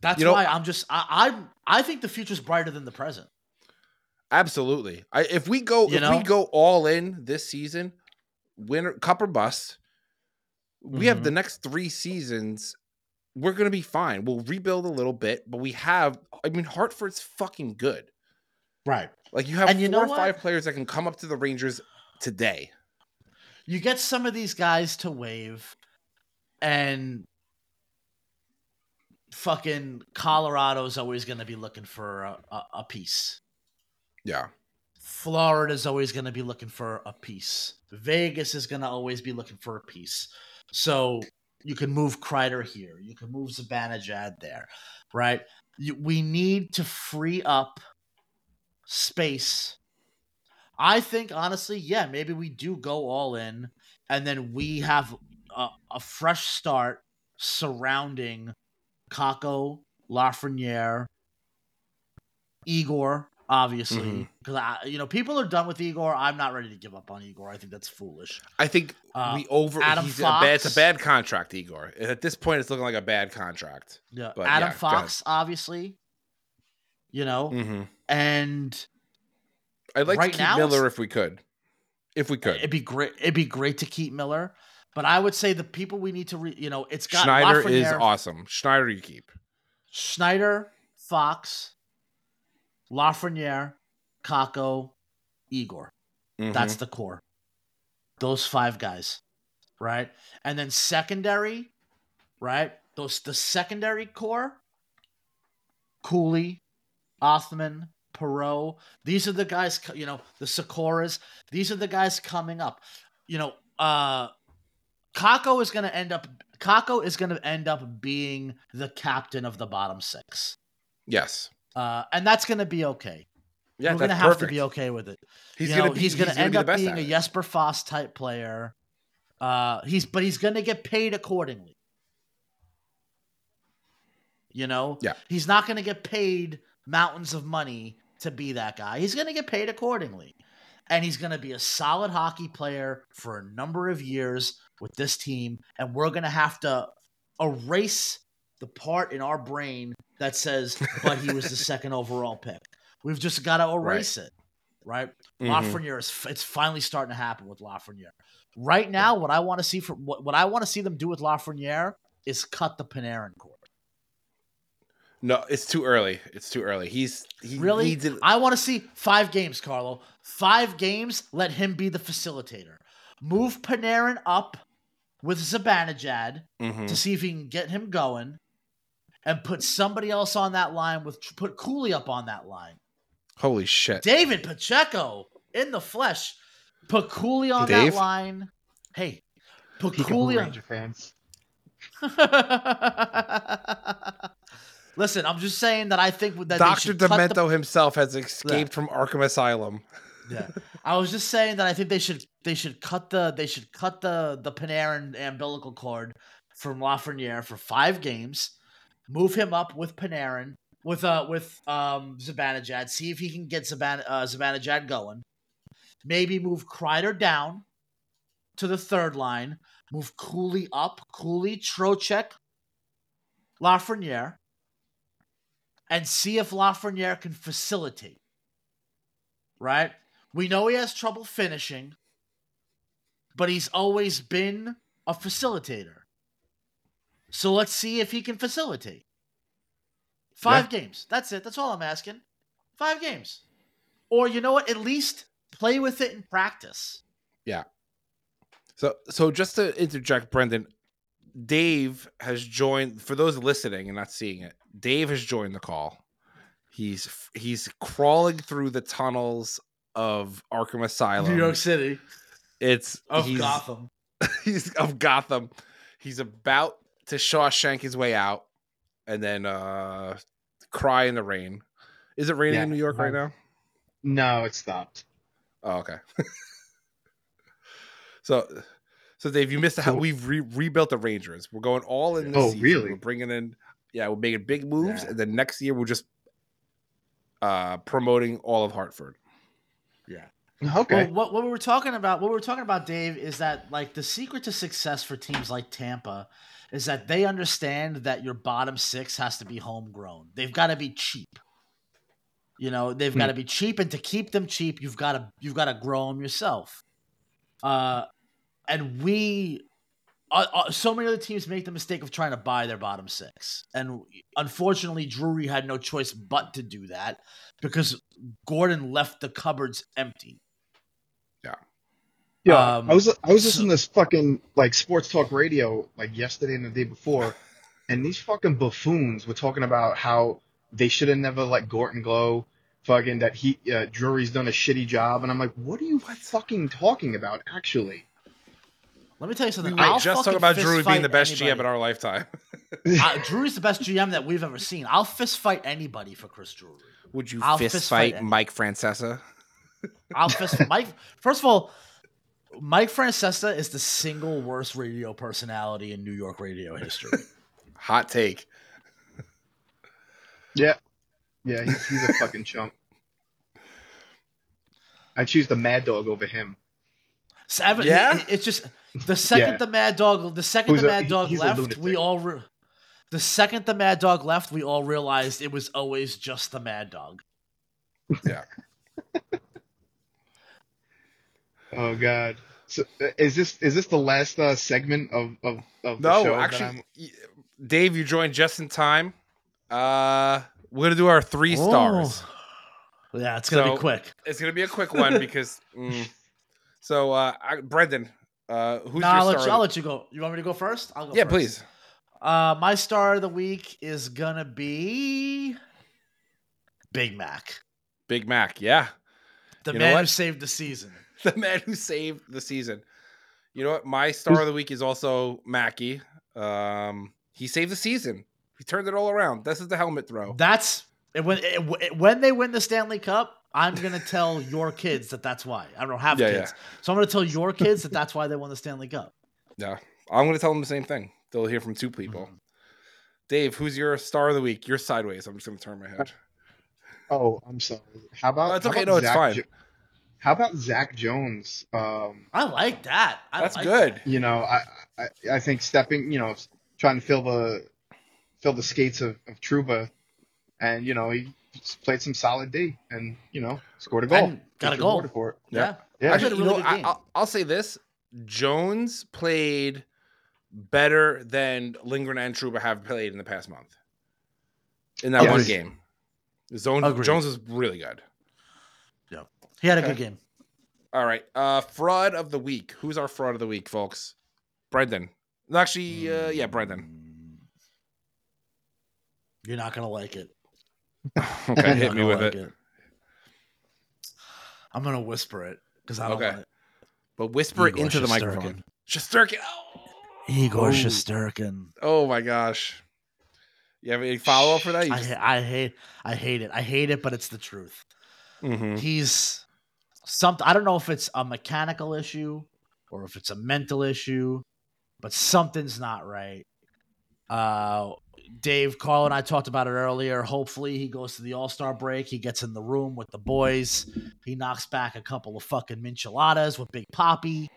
Speaker 2: That's
Speaker 1: You know-
Speaker 2: why I'm just I, I I think the future's brighter than the present.
Speaker 1: Absolutely. I, if we go,
Speaker 2: You
Speaker 1: if
Speaker 2: know?
Speaker 1: we go all in this season, winner, cup or bust, we have
Speaker 2: Mhm.
Speaker 1: the next three seasons. We're gonna be fine. We'll rebuild a little bit, but we have. I mean, Hartford's fucking good.
Speaker 2: Right.
Speaker 1: Like you have
Speaker 2: And you
Speaker 1: four
Speaker 2: know
Speaker 1: or five
Speaker 2: what?
Speaker 1: players that can come up to the Rangers today.
Speaker 2: You get some of these guys to wave, and fucking Colorado's always going to be looking for a, a, a piece.
Speaker 1: Yeah,
Speaker 2: Florida's always going to be looking for a piece. Vegas is going to always be looking for a piece. So you can move Kreider here. You can move Zibanejad there, right? We need to free up space. I think, honestly, yeah, maybe we do go all in and then we have a, a fresh start surrounding Kakko, Lafreniere, Igor, obviously, because I, you know, people are done with Igor. I'm not ready to give up on Igor. I think that's foolish.
Speaker 1: I think
Speaker 2: Uh,
Speaker 1: we over.
Speaker 2: Adam
Speaker 1: he's a bad, it's a bad contract, Igor. At this point, it's looking like a bad contract.
Speaker 2: Yeah,
Speaker 1: But,
Speaker 2: Adam
Speaker 1: yeah,
Speaker 2: Fox, obviously, you know,
Speaker 1: hmm
Speaker 2: and
Speaker 1: I'd like
Speaker 2: Right
Speaker 1: to keep
Speaker 2: now,
Speaker 1: Miller if we could. If we could,
Speaker 2: it'd be great. It'd be great to keep Miller, but I would say the people we need to, re, you know, it's got
Speaker 1: Schneider is awesome. Schneider, you keep.
Speaker 2: Schneider, Fox, Lafreniere, Kakko, Igor.
Speaker 1: Mhm.
Speaker 2: That's the core. Those five guys, right? And then secondary, right? Those the secondary core, Cuylle, Othmann, Perreault. These are the guys. You know, the Sykoras. These are the guys coming up. You know, uh, Kakko is going to end up. Kakko is going to end up being the captain of the bottom six,
Speaker 1: Yes.
Speaker 2: Uh, and that's going to be okay.
Speaker 1: Yeah,
Speaker 2: We're going to have
Speaker 1: perfect.
Speaker 2: to be okay with it.
Speaker 1: He's gonna
Speaker 2: know, he's going to end up being a. Jesper Fast type player. Uh, he's but he's going to get paid accordingly. You know,
Speaker 1: Yeah.
Speaker 2: he's not going to get paid mountains of money to be that guy. He's going to get paid accordingly, and he's going to be a solid hockey player for a number of years with this team. And we're going to have to erase the part in our brain that says, "But he was the second overall pick." We've just got to erase it, right?
Speaker 1: Mhm.
Speaker 2: Lafreniere is it's finally starting to happen with Lafreniere. Right now, what I want to see for what, what I want to see them do with Lafreniere is cut the Panarin cord.
Speaker 1: No, it's too early. It's too early. He's he
Speaker 2: Really,
Speaker 1: it.
Speaker 2: I want to see five games, Carlo. Five games. Let him be the facilitator. Move Panarin up with Zibanejad
Speaker 1: Mhm.
Speaker 2: to see if he can get him going, and put somebody else on that line with put Cuylle up on that line.
Speaker 1: Holy shit!
Speaker 2: David Pacheco in the flesh. Put Cuylle on
Speaker 1: Dave?
Speaker 2: that line. Hey, put
Speaker 3: Peekaboo
Speaker 2: Cuylle on.
Speaker 3: Ranger fans.
Speaker 2: Listen, I'm just saying that I think that
Speaker 1: Doctor
Speaker 2: should cut the-
Speaker 1: Demento himself has escaped from Arkham Asylum.
Speaker 2: Yeah, I was just saying that I think they should they should cut the they should cut the the Panarin umbilical cord from Lafreniere for five games, move him up with Panarin with uh with um Zibanejad, see if he can get Ziban uh, Zibanejad going. Maybe move Kreider down to the third line, move Cuylle up, Cuylle, Trocheck, Lafreniere, and see if Lafreniere can facilitate. Right? We know he has trouble finishing, but he's always been a facilitator. So let's see if he can facilitate. Five games. That's it. That's all I'm asking. Five games. Or you know what? At least play with it in practice. Yeah.
Speaker 1: So, so just to interject, Brendan, Dave has joined. For those listening and not seeing it, Dave has joined the call. He's he's crawling through the tunnels of Arkham Asylum.
Speaker 2: New York City
Speaker 1: It's
Speaker 2: of Gotham.
Speaker 1: He's of Gotham. He's about to Shawshank his way out, and then uh cry in the rain. Is it raining
Speaker 3: Yeah,
Speaker 1: in New York right
Speaker 3: right.
Speaker 1: now?
Speaker 3: No, it stopped.
Speaker 1: Oh, okay. so, so Dave, you missed the how
Speaker 3: Cool.
Speaker 1: we've re- rebuilt the Rangers. We're going all in. This
Speaker 3: Oh,
Speaker 1: season.
Speaker 3: really?
Speaker 1: We're bringing in, yeah, we're making big moves,
Speaker 3: Yeah.
Speaker 1: and then next year we're just uh promoting all of Hartford. Yeah.
Speaker 3: Okay.
Speaker 2: Well, what, what we were talking about, what we were talking about, Dave, is that like the secret to success for teams like Tampa is that they understand that your bottom six has to be homegrown. They've got to be cheap. You know, they've
Speaker 3: Hmm.
Speaker 2: got to be cheap, and to keep them cheap, you've got to you've got to grow them yourself. Uh, and we, uh, uh, so many other teams make the mistake of trying to buy their bottom six, and unfortunately, Drury had no choice but to do that because Gorton left the cupboards empty.
Speaker 3: Yeah,
Speaker 2: Um,
Speaker 3: I was I was
Speaker 2: so-
Speaker 3: listening to this fucking like sports talk radio like yesterday and the day before, and these fucking buffoons were talking about how they should have never let Gorton go, fucking that he uh, Drury's done a shitty job, and I'm like, what are you fucking talking about actually?
Speaker 2: Let me tell you something.
Speaker 1: were
Speaker 2: I'll
Speaker 1: just talking
Speaker 2: fucking
Speaker 1: about
Speaker 2: fist
Speaker 1: Drew being the best GM in our lifetime.
Speaker 2: Uh, Drury's the best GM that we've ever seen. I'll fist fight anybody for Chris Drury.
Speaker 1: Would you
Speaker 2: I'll
Speaker 1: fist,
Speaker 2: fist
Speaker 1: fight,
Speaker 2: fight
Speaker 1: Mike Francesa?
Speaker 2: I'll fist Mike. First of all, Mike Francesa is the single worst radio personality in New York radio history.
Speaker 1: Hot take.
Speaker 3: Yeah, yeah, he's, he's a fucking chump. I choose the Mad Dog over him.
Speaker 2: Seven.
Speaker 1: Yeah?
Speaker 2: it- it's just the second
Speaker 3: Yeah.
Speaker 2: the Mad Dog, the second
Speaker 3: Who's
Speaker 2: the Mad
Speaker 3: he-
Speaker 2: Dog left, we all. Re- the second the Mad Dog left, we all realized it was always just the Mad Dog.
Speaker 1: Yeah.
Speaker 3: Oh God. So, uh, is this is this the last uh, segment of of, of the show?
Speaker 1: No, actually, Dave, you joined just in time. Uh, we're gonna do our three stars.
Speaker 2: Oh. Yeah, it's gonna
Speaker 1: So-
Speaker 2: be quick.
Speaker 1: It's gonna be a quick one because. mm. so, uh, I, Brendan, uh, who's
Speaker 2: Nah, I'll
Speaker 1: your
Speaker 2: let, you, I'll let you go. You want me to go first? I'll go
Speaker 1: yeah,
Speaker 2: first.
Speaker 1: please.
Speaker 2: Uh, my star of the week is gonna be Big Mac,
Speaker 1: Big Mac, yeah.
Speaker 2: the
Speaker 1: You know
Speaker 2: man who saved the season.
Speaker 1: the man who saved the season. You know what? My star of the week is also Mackey. Um, he saved the season. He turned it all around. This is the helmet throw.
Speaker 2: That's and when it- when they win the Stanley Cup. I'm gonna tell your kids that that's why. I don't have
Speaker 1: Yeah,
Speaker 2: kids, so I'm gonna tell your kids that that's why they won the Stanley Cup.
Speaker 1: Yeah, I'm going to tell them the same thing. They'll hear from two people.
Speaker 2: Mhm.
Speaker 1: Dave, who's your star of the week? You're sideways. I'm just going to turn my head.
Speaker 3: Oh, I'm sorry. How about?
Speaker 1: Oh, it's okay.
Speaker 3: about
Speaker 1: No, it's
Speaker 3: Zach
Speaker 1: fine.
Speaker 3: Jo- how about Zach Jones? Um,
Speaker 2: I like that. I
Speaker 1: That's
Speaker 2: like
Speaker 1: good.
Speaker 2: that.
Speaker 3: you know, I, I I think stepping, you know, trying to fill the fill the skates of, of Trouba, and you know he played some solid D, and you know scored a goal.
Speaker 2: And got a goal.
Speaker 3: rewarded for it.
Speaker 2: Yeah.
Speaker 3: Yeah.
Speaker 1: Actually,
Speaker 2: Actually,
Speaker 1: you
Speaker 2: really
Speaker 1: know, I, I'll I'll say this: Jones played better than Lindgren and Trouba have played in the past month. In that
Speaker 3: Yes.
Speaker 1: one game, Zone, Jones was really good.
Speaker 2: He had a
Speaker 1: Okay.
Speaker 2: good game.
Speaker 1: All right, uh, fraud of the week. Who's our fraud of the week, folks? Brendan. Actually, uh, yeah, Brendan.
Speaker 2: You're not gonna like it.
Speaker 1: Okay, hit me with
Speaker 2: like
Speaker 1: it.
Speaker 2: I'm gonna whisper it because I don't
Speaker 1: Okay.
Speaker 2: want it.
Speaker 1: But whisper it
Speaker 2: Igor
Speaker 1: into the microphone. Shesterkin. Oh.
Speaker 2: Igor
Speaker 1: Oh.
Speaker 2: Shesterkin.
Speaker 1: oh my gosh. You have any follow up for that? You
Speaker 2: I, I hate I hate it. I hate it, but it's the truth.
Speaker 1: Mhm.
Speaker 2: He's something I don't know if it's a mechanical issue or if it's a mental issue, but something's not right. Uh Dave, Carl, and I talked about it earlier. Hopefully, he goes to the All Star break. He gets in the room with the boys. He knocks back a couple of fucking mincheladas with Big Poppy.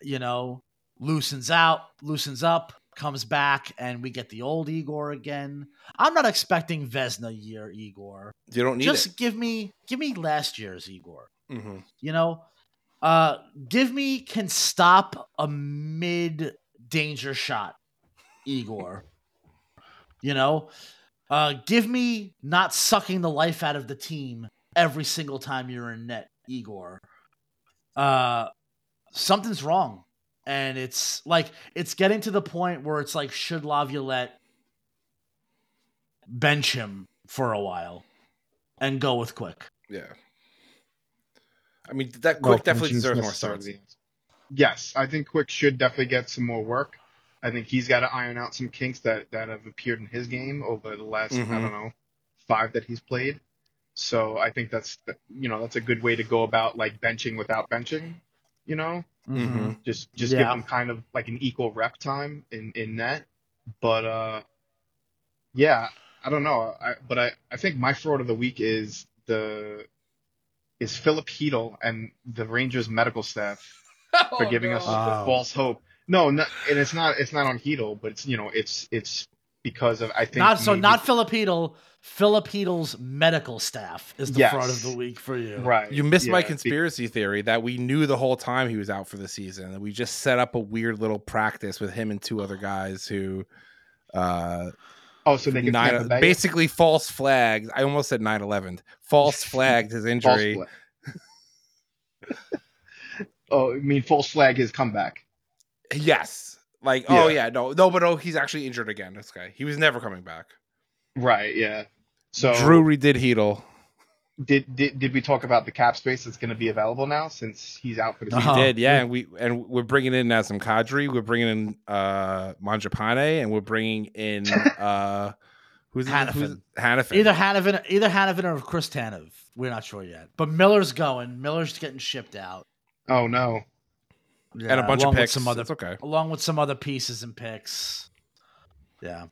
Speaker 2: You know, loosens out, loosens up, comes back, and we get the old Igor again. I'm not expecting Vezina year Igor.
Speaker 1: You don't need
Speaker 2: Just give me, give me last year's Igor.
Speaker 1: Mhm.
Speaker 2: You know, uh, give me can stop a mid danger shot, Igor. you know, uh, give me not sucking the life out of the team every single time you're in net, Igor. Uh, something's wrong, and it's like it's getting to the point where it's like should Laviolette bench him for a while and go with Quick.
Speaker 1: Yeah. I mean, that
Speaker 3: Well,
Speaker 1: quick definitely deserves more starts.
Speaker 3: the. Yes, I think Quick should definitely get some more work. I think he's got to iron out some kinks that, that have appeared in his game over the last I
Speaker 1: Mhm.
Speaker 3: don't know five that he's played. So I think that's you know that's a good way to go about like benching without benching. You know,
Speaker 1: Mhm.
Speaker 3: just just
Speaker 2: Yeah.
Speaker 3: give him kind of like an equal rep time in in net. But uh, yeah, I don't know. I but I I think my fraud of the week is the is Filip Chytil and the Rangers medical staff for
Speaker 1: Oh,
Speaker 3: giving us
Speaker 2: Oh.
Speaker 3: false hope. No, no, and it's not it's not on Chytil, but it's you know it's it's because of I think
Speaker 2: Not so
Speaker 3: maybe-
Speaker 2: not Filip Chytil. Filip Chytil's medical staff is the
Speaker 3: Yes.
Speaker 2: fraud of the week for you.
Speaker 3: right.
Speaker 1: You missed my
Speaker 3: yeah, be-
Speaker 1: conspiracy theory that we knew the whole time he was out for the season. And we just set up a weird little practice with him and two other guys who uh
Speaker 3: Oh, so they can
Speaker 1: nine, basically false flagged. I almost said 9-11. False flagged his injury.
Speaker 3: flag. oh, I mean false flag his comeback.
Speaker 1: Yes. Like, oh
Speaker 3: Yeah.
Speaker 1: yeah, no, no, but oh, he's actually injured again. This guy. He was never coming back.
Speaker 3: Right. Yeah. So
Speaker 1: Drew redid Chytil.
Speaker 3: Did, did did we talk about the cap space that's going to be available now since he's out for the
Speaker 1: We
Speaker 3: season?
Speaker 2: Uh-huh.
Speaker 1: did, yeah, and we and we're bringing in Nazem Kadri, we're bringing in uh Mangiapane, and we're bringing in uh who's who's
Speaker 2: Hanifin.
Speaker 1: Hanifin.
Speaker 2: Either Hanifin, either Hanifin or Chris Tanev. We're not sure yet. But Miller's going. Miller's getting shipped out.
Speaker 3: Oh no.
Speaker 1: and a bunch of picks.
Speaker 2: Some other,
Speaker 1: It's okay,
Speaker 2: along with some other pieces and picks. Yeah,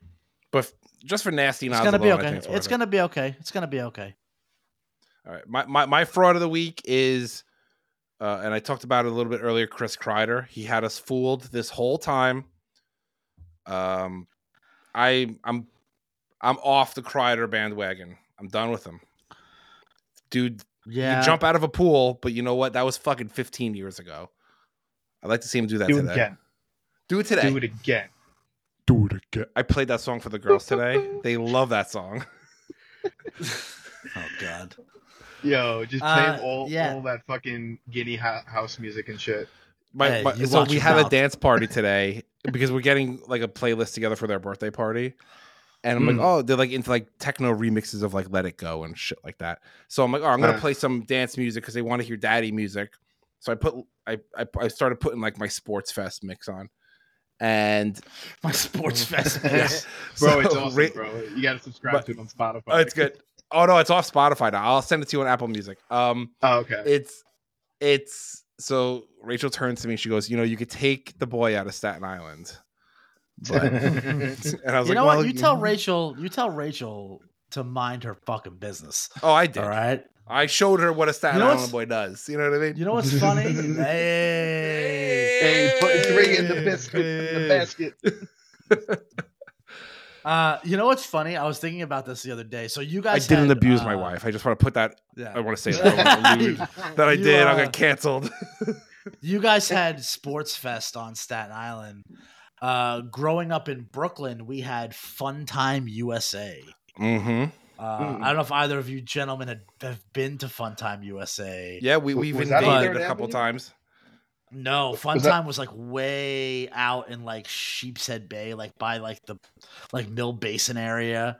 Speaker 1: but f- just for nasty,
Speaker 2: it's gonna be okay. It's,
Speaker 1: it's, it.
Speaker 2: gonna be okay. It's gonna be okay.
Speaker 1: All right, my, my my fraud of the week is, uh, and I talked about it a little bit earlier. Chris Kreider, he had us fooled this whole time. Um, I I'm I'm off the Kreider bandwagon. I'm done with him, dude.
Speaker 2: Yeah,
Speaker 1: You jump out of a pool, but you know what? That was fucking 15 years ago. I'd like to see him do that
Speaker 3: Do
Speaker 1: today.
Speaker 3: again.
Speaker 1: Do it today.
Speaker 3: Do it again.
Speaker 1: Do it again. I played that song for the girls today. they love that song.
Speaker 2: Oh God.
Speaker 3: Yo, just play
Speaker 2: Uh,
Speaker 3: all
Speaker 2: yeah.
Speaker 3: all that fucking Guinea house music and shit.
Speaker 1: My,
Speaker 2: Hey,
Speaker 1: my- so we
Speaker 2: your
Speaker 1: had a dance party today because we're getting like a playlist together for their birthday party, And I'm like,
Speaker 3: Mm.
Speaker 1: oh, they're like into like techno remixes of like Let It Go and shit like that. So I'm like, oh, I'm gonna
Speaker 3: Uh.
Speaker 1: play some dance music because they want to hear daddy music. So I put I, I I started putting like my sports fest mix on, and
Speaker 2: My sports fest.
Speaker 1: Yeah.
Speaker 3: Bro, it's
Speaker 1: So,
Speaker 3: awesome,
Speaker 1: Ra-
Speaker 3: bro. You gotta subscribe
Speaker 1: But-
Speaker 3: to it on Spotify.
Speaker 1: Oh, it's good. Oh no, it's off Spotify now. I'll send it to you on Apple Music. Um,
Speaker 3: Oh, okay.
Speaker 1: it's it's so Rachel turns to me. She goes, you know, you could take the boy out of Staten Island, but and I was
Speaker 2: you
Speaker 1: like,
Speaker 2: know
Speaker 1: well,
Speaker 2: what? You tell Rachel. You tell Rachel to mind her fucking business.
Speaker 1: Oh, I did.
Speaker 2: All right.
Speaker 1: I showed her what a Staten
Speaker 2: You know
Speaker 1: Island boy does. You know what I mean?
Speaker 2: You know what's funny? hey.
Speaker 3: hey, put three in the biscuit in the basket.
Speaker 2: Uh, you know what's funny? I was thinking about this the other day. So you guys, I
Speaker 1: didn't
Speaker 2: had,
Speaker 1: abuse
Speaker 2: uh,
Speaker 1: my wife. I just want to put that.
Speaker 2: Yeah.
Speaker 1: I want to say that. I don't allude that I
Speaker 2: You,
Speaker 1: did. I'll
Speaker 2: uh,
Speaker 1: canceled.
Speaker 2: you guys had Sports Fest on Staten Island. Uh, growing up in Brooklyn, we had Fun Time USA.
Speaker 1: hmm
Speaker 2: Uh,
Speaker 3: Mm.
Speaker 2: I don't know if either of you gentlemen had, have been to Fun Time USA.
Speaker 1: Yeah, we, we've
Speaker 3: was that
Speaker 2: on
Speaker 1: invaded a couple
Speaker 3: Avenue?
Speaker 1: times.
Speaker 2: No, Fun Time was like way out in like Sheepshead Bay, like by like the like Mill Basin area.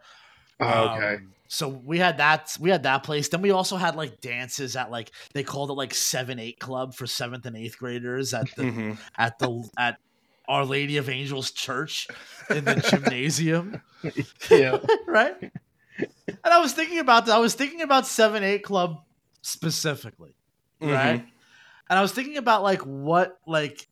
Speaker 3: Oh, okay.
Speaker 2: Um, so we had that we had that place. Then we also had like dances at like they called it like seven eight club for seventh and eighth graders at the
Speaker 1: hmm
Speaker 2: at the at Our Lady of Angels Church in the gymnasium.
Speaker 3: yeah.
Speaker 2: right? And I was thinking about that. I was thinking about seven eight club specifically,
Speaker 1: Mm-hmm.
Speaker 2: right? And I was thinking about like what like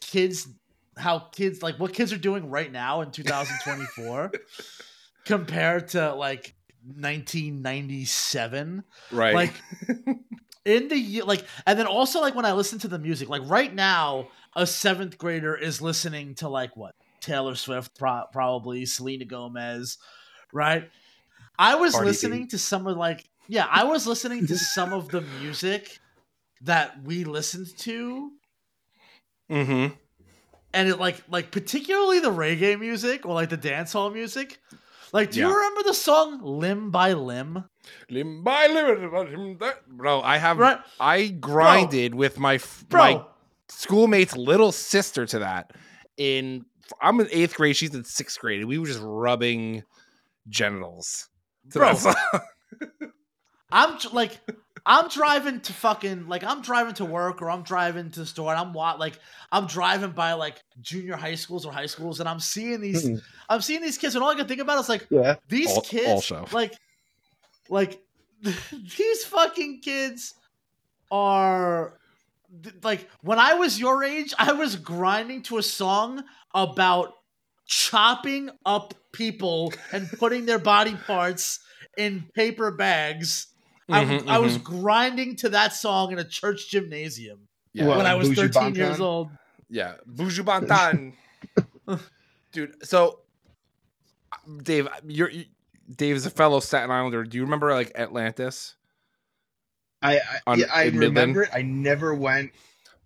Speaker 2: kids, how kids like what kids are doing right now in 2024 compared to like 1997
Speaker 1: Right.
Speaker 2: like in the year like and then also like when i listen to the music like right now a seventh grader is listening to like what? Taylor swift pro- probably selena gomez right? I was listening to some of like yeah i was listening to some of the music that we listened to
Speaker 1: hmm
Speaker 2: and it like like particularly the reggae music or like the dancehall music like do you remember the song limb by limb
Speaker 1: Limb by limb, bro. I have
Speaker 2: right
Speaker 1: I grinded with my
Speaker 2: bro
Speaker 1: my schoolmate's little sister to that. In I'm in eighth grade, she's in sixth grade, and we were just rubbing genitals.
Speaker 2: Bro. I'm like, I'm driving to fucking like I'm driving to work or I'm driving to the store and I'm wa- like I'm driving by like junior high schools or high schools and I'm seeing these
Speaker 3: Mhm.
Speaker 2: I'm seeing these kids and all I can think about is like
Speaker 3: Yeah.
Speaker 2: these
Speaker 1: Al-
Speaker 2: kids
Speaker 1: also.
Speaker 2: like like these fucking kids are like when I was your age I was grinding to a song about chopping up people and putting their body parts in paper bags I,
Speaker 1: Mhm,
Speaker 2: I was
Speaker 1: mhm.
Speaker 2: grinding to that song in a church gymnasium
Speaker 1: yeah,
Speaker 3: What,
Speaker 2: when I was
Speaker 3: Bougie
Speaker 2: 13 years old.
Speaker 1: yeah, Buju Banton, dude. So, Dave, you're you, Dave is a fellow Staten Islander. Do you remember like Atlantis?
Speaker 3: I I,
Speaker 1: On-
Speaker 3: yeah, I
Speaker 1: in Midland?
Speaker 3: remember it. I never went.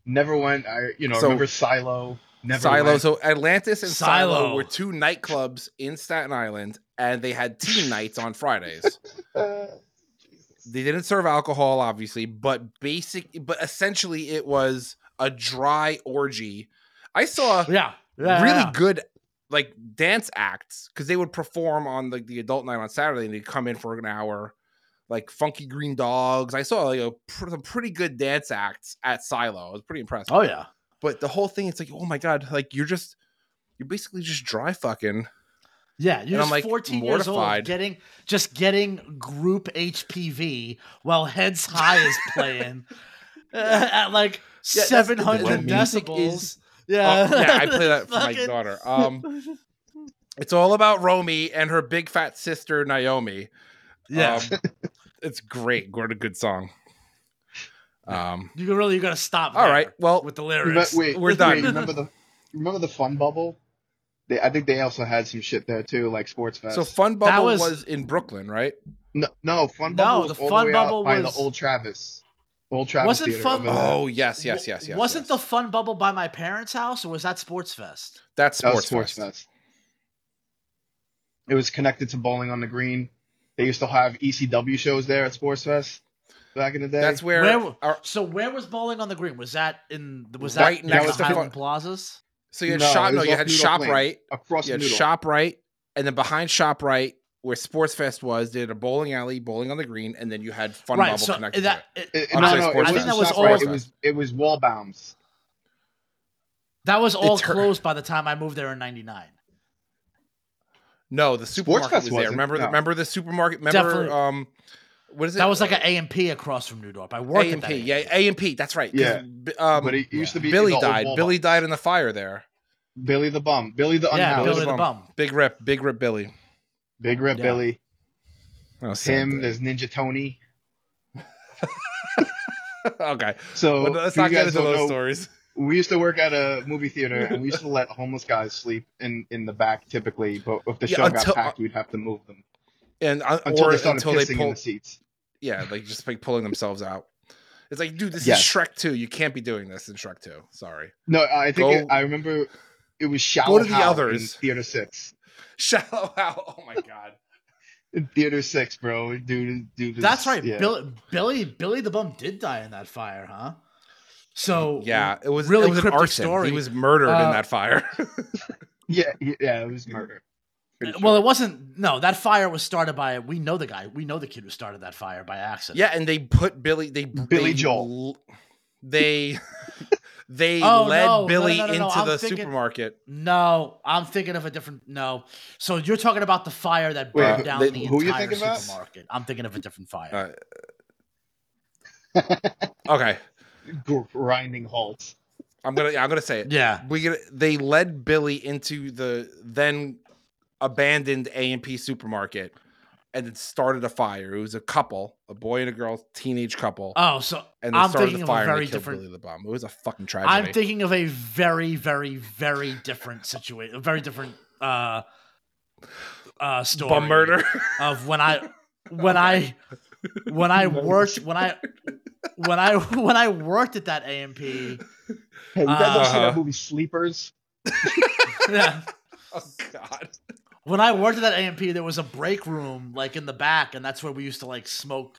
Speaker 3: Never went. I you know
Speaker 1: So-
Speaker 3: remember Silo. Never
Speaker 1: Silo.
Speaker 3: went.
Speaker 1: So Atlantis and Silo.
Speaker 2: Silo.
Speaker 1: were two nightclubs in Staten Island, and they had team nights on Fridays. They didn't serve alcohol, obviously, but basic, but essentially it was a dry orgy. I saw
Speaker 2: Yeah. yeah
Speaker 1: really
Speaker 2: yeah.
Speaker 1: good like dance acts because they would perform on like the adult night on Saturday, and they'd come in for an hour. Like Funky Green Dogs, I saw like a pr- some pretty good dance acts at Silo. I was pretty impressed.
Speaker 2: Oh yeah.
Speaker 1: But the whole thing, it's like, oh my god, like you're just you're basically just dry fucking.
Speaker 2: Yeah, you're
Speaker 1: And I'm,
Speaker 2: just
Speaker 1: like,
Speaker 2: 14 years old, getting just getting group HPV while Heads High is playing uh, at like
Speaker 1: Yeah,
Speaker 2: 700 decibels.
Speaker 1: is-
Speaker 2: yeah,
Speaker 1: Oh, yeah, I play that for my daughter. Um, it's all about Romy and her big fat sister Naomi.
Speaker 2: yeah,
Speaker 1: Um, it's great. What a good song. Um,
Speaker 2: you can really you gotta stop.
Speaker 1: All right. Well,
Speaker 2: with the
Speaker 3: remember,
Speaker 2: lyrics.
Speaker 3: wait,
Speaker 1: We're
Speaker 3: wait,
Speaker 1: done.
Speaker 3: remember the remember the Fun Bubble? They, I think they also had some shit there too, like Sports Fest.
Speaker 1: so Fun Bubble
Speaker 2: was-
Speaker 1: was... in Brooklyn, right?
Speaker 3: no, no, Fun
Speaker 2: No,
Speaker 3: Bubble was
Speaker 2: the
Speaker 3: all
Speaker 2: Fun
Speaker 3: the way out
Speaker 2: Bubble
Speaker 3: by the Old Travis. Old Travis
Speaker 2: Wasn't
Speaker 3: Theater
Speaker 2: Fun.
Speaker 1: Oh yes, yes, yes, yes.
Speaker 2: Wasn't
Speaker 1: yes.
Speaker 2: the fun bubble by my parents' house, or was that Sports Fest?
Speaker 1: that's
Speaker 3: That was
Speaker 1: sports,
Speaker 3: Sports
Speaker 1: fest.
Speaker 3: Fest. It was connected to Bowling on the Green. They used to have ECW shows there at Sports Fest back in the day.
Speaker 1: That's where,
Speaker 2: Where-
Speaker 1: our,
Speaker 2: So where was Bowling on the Green? Was that in? Was
Speaker 1: Right
Speaker 2: that
Speaker 1: next
Speaker 2: next
Speaker 1: to
Speaker 2: to Highland
Speaker 1: Fun-
Speaker 2: Plazas?
Speaker 1: So you had
Speaker 3: No,
Speaker 1: shop. No, you had
Speaker 3: Noodle
Speaker 1: shop
Speaker 3: Lane.
Speaker 1: right.
Speaker 3: across
Speaker 1: You had
Speaker 3: Noodle.
Speaker 1: shop right, and then behind Shoprite, where Sports Fest was, they had a bowling alley, bowling on the green, and then you had Fun
Speaker 2: right.
Speaker 1: Bubble
Speaker 2: So
Speaker 1: connected. to
Speaker 2: that
Speaker 1: it.
Speaker 2: it-
Speaker 3: It- no, no,
Speaker 1: Sports
Speaker 3: it
Speaker 2: I think that
Speaker 3: wasn't
Speaker 2: was
Speaker 3: Shoprite,
Speaker 2: all-
Speaker 3: It was it was Walbaums.
Speaker 2: that was all
Speaker 1: It's her-
Speaker 2: closed by the time I moved there in '99.
Speaker 1: No, the supermarket
Speaker 3: Fest
Speaker 1: was there. Remember, the,
Speaker 3: no.
Speaker 1: remember the supermarket? Remember,
Speaker 2: Definitely.
Speaker 1: um, what is it?
Speaker 2: That was like an A and P across from New Dorp. I worked
Speaker 1: A
Speaker 2: at that. A&P.
Speaker 1: Yeah, A and P. That's right.
Speaker 3: Yeah.
Speaker 1: Um,
Speaker 3: but it used to be
Speaker 1: Billy
Speaker 3: the
Speaker 1: died.
Speaker 3: Walbaums.
Speaker 1: Billy died in the fire there.
Speaker 3: Billy the bum. Billy the
Speaker 2: Yeah,
Speaker 3: unhoused.
Speaker 2: Billy the bum.
Speaker 1: Big rip, big rip, Billy.
Speaker 3: Big Rip
Speaker 2: Yeah.
Speaker 3: Billy.
Speaker 1: Oh,
Speaker 3: Him.
Speaker 1: day.
Speaker 3: There's Ninja Tony.
Speaker 1: okay,
Speaker 3: So
Speaker 1: but let's
Speaker 3: you
Speaker 1: not get
Speaker 3: guys
Speaker 1: into
Speaker 3: don't
Speaker 1: those
Speaker 3: know,
Speaker 1: stories.
Speaker 3: We used to work at a movie theater, and we used to let homeless guys sleep in in the back typically. But if the
Speaker 1: Yeah,
Speaker 3: show
Speaker 1: until-
Speaker 3: got packed, we'd have to move them
Speaker 1: And uh,
Speaker 3: until
Speaker 1: or
Speaker 3: they started
Speaker 1: until
Speaker 3: pissing
Speaker 1: they
Speaker 3: in the seats.
Speaker 1: Yeah, like just like pulling themselves out. It's like, dude, this
Speaker 3: Yes.
Speaker 1: is Shrek Two. You can't be doing this in Shrek Two. Sorry.
Speaker 3: No, I think
Speaker 1: Go-
Speaker 3: it, I remember it was Shallow
Speaker 1: to the
Speaker 3: Hal
Speaker 1: others.
Speaker 3: in Theater Six.
Speaker 1: Shallow out. Oh my god.
Speaker 3: In Theater Six, bro, dude, dude. is-
Speaker 2: That's right.
Speaker 3: yeah.
Speaker 2: Billy, Billy, Billy the Bum did die in that fire, huh? So
Speaker 1: Yeah, it was
Speaker 2: really
Speaker 1: it was an arson.
Speaker 2: story.
Speaker 1: He was murdered in
Speaker 2: Uh,
Speaker 1: that fire.
Speaker 3: Yeah, yeah, it was murder. Pretty
Speaker 2: Well, it wasn't. No, that fire was started by. We know the guy. We know the kid who started that fire by accident.
Speaker 1: yeah, and they put Billy. They
Speaker 3: Billy
Speaker 1: they,
Speaker 3: Joel.
Speaker 1: They they
Speaker 2: Oh,
Speaker 1: led
Speaker 2: no, no,
Speaker 1: Billy
Speaker 2: no, no, no,
Speaker 1: into
Speaker 2: I'm
Speaker 1: the
Speaker 2: thinking-
Speaker 1: supermarket.
Speaker 2: No, I'm thinking of a different. No, so you're talking about the fire that burned
Speaker 3: who-
Speaker 2: down
Speaker 1: they-
Speaker 2: the
Speaker 3: who you
Speaker 2: entire
Speaker 3: thinking about?
Speaker 2: supermarket. I'm thinking of a different fire.
Speaker 1: Uh, okay,
Speaker 3: grinding halts.
Speaker 1: I'm gonna I'm gonna say it.
Speaker 2: yeah,
Speaker 1: we get they led Billy into the then abandoned A and P supermarket and it started a fire. It was a couple, a boy and a girl, teenage couple,
Speaker 2: Oh, so
Speaker 1: and they
Speaker 2: I'm
Speaker 1: started
Speaker 2: thinking
Speaker 1: the
Speaker 2: of
Speaker 1: fire
Speaker 2: a very
Speaker 1: and they killed
Speaker 2: different.
Speaker 1: Billy the Bomb. It was a fucking tragedy.
Speaker 2: I'm thinking of a very, very, very different situation. A very different uh, uh, story.
Speaker 1: Bum murder.
Speaker 2: of when I when I when I worked when I when I when I worked at that AMP.
Speaker 3: Hey, you guys ever seen that movie Sleepers?
Speaker 2: Yeah.
Speaker 1: oh God.
Speaker 2: When I worked at that AMP, there was a break room like in the back, and that's where we used to like smoke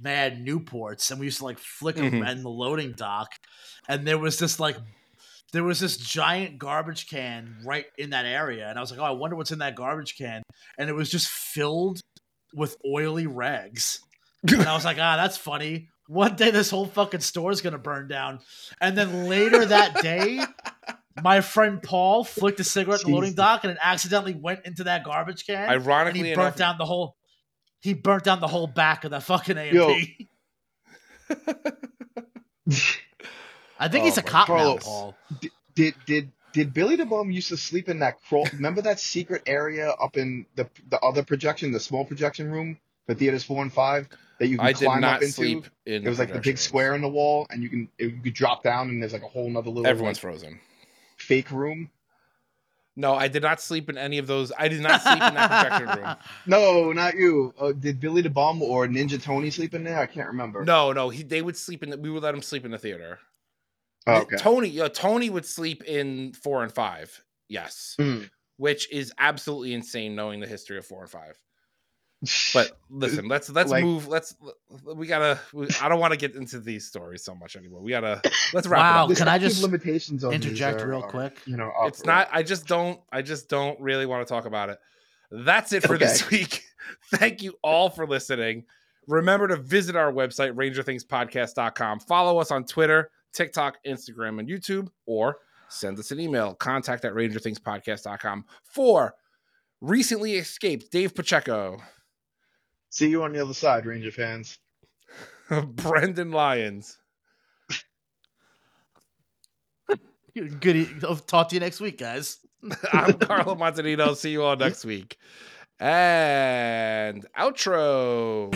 Speaker 2: mad Newports, and we used to like flick them
Speaker 1: Mhm.
Speaker 2: in the loading dock. And there was this like there was this giant garbage can right in that area, and I was like, oh, I wonder what's in that garbage can, and it was just filled with oily rags. And I was like, ah, that's funny. One day this whole fucking store is gonna burn down. And then later that day, my friend Paul flicked a cigarette in the loading dock and it accidentally went into that garbage can. and
Speaker 1: Ironically
Speaker 2: he burnt
Speaker 1: enough,
Speaker 2: down the whole he burnt down the whole back of that fucking AMP.
Speaker 3: Yo.
Speaker 2: I think
Speaker 1: Oh
Speaker 2: he's a oh
Speaker 1: my
Speaker 2: cop now, Paul.
Speaker 3: Did did did Billy the Bum used to sleep in that crawl? Remember that secret area up in the the other projection, the small projection room for theaters four and five that you can
Speaker 1: I
Speaker 3: climb
Speaker 1: not
Speaker 3: up into?
Speaker 1: sleep in.
Speaker 3: It was like the big square
Speaker 1: rooms.
Speaker 3: in the wall, and you can you could drop down, and there's like a whole nother little
Speaker 1: Everyone's
Speaker 3: like,
Speaker 1: frozen.
Speaker 3: Fake room.
Speaker 1: No, I did not sleep in any of those. I did not sleep in that projection room.
Speaker 3: No, not you. Uh, did Billy the Bum or Ninja Tony sleep in there? I can't remember.
Speaker 1: No, no, he they would sleep in. The, we would let him sleep in the theater.
Speaker 3: Oh, okay.
Speaker 1: Tony, yeah, Tony would sleep in four and five. Yes,
Speaker 3: Mm.
Speaker 1: which is absolutely insane, knowing the history of four and five. But listen, let's let's
Speaker 3: Like-
Speaker 1: move. Let's we gotta. We, I don't want to get into these stories so much anymore. We gotta let's wrap
Speaker 2: Wow,
Speaker 1: it up.
Speaker 2: Can I just
Speaker 3: limitations on
Speaker 2: interject
Speaker 3: are-
Speaker 2: real
Speaker 3: are,
Speaker 2: quick?
Speaker 3: You know, up-
Speaker 1: It's not. I just don't. I just don't really want to talk about it. That's it for this week. Thank you all for listening. Remember to visit our website, rangerthingspodcast.com. Follow us on Twitter, TikTok, Instagram, and YouTube, or send us an email, contact at rangerthingspodcast.com for recently escaped Dave Pacheco,
Speaker 3: See you on the other side, Ranger fans.
Speaker 1: Brendan Lyons,
Speaker 2: Good. I'll talk to you next week, guys.
Speaker 1: I'm Carlo Montanino. See you all next week. And outro.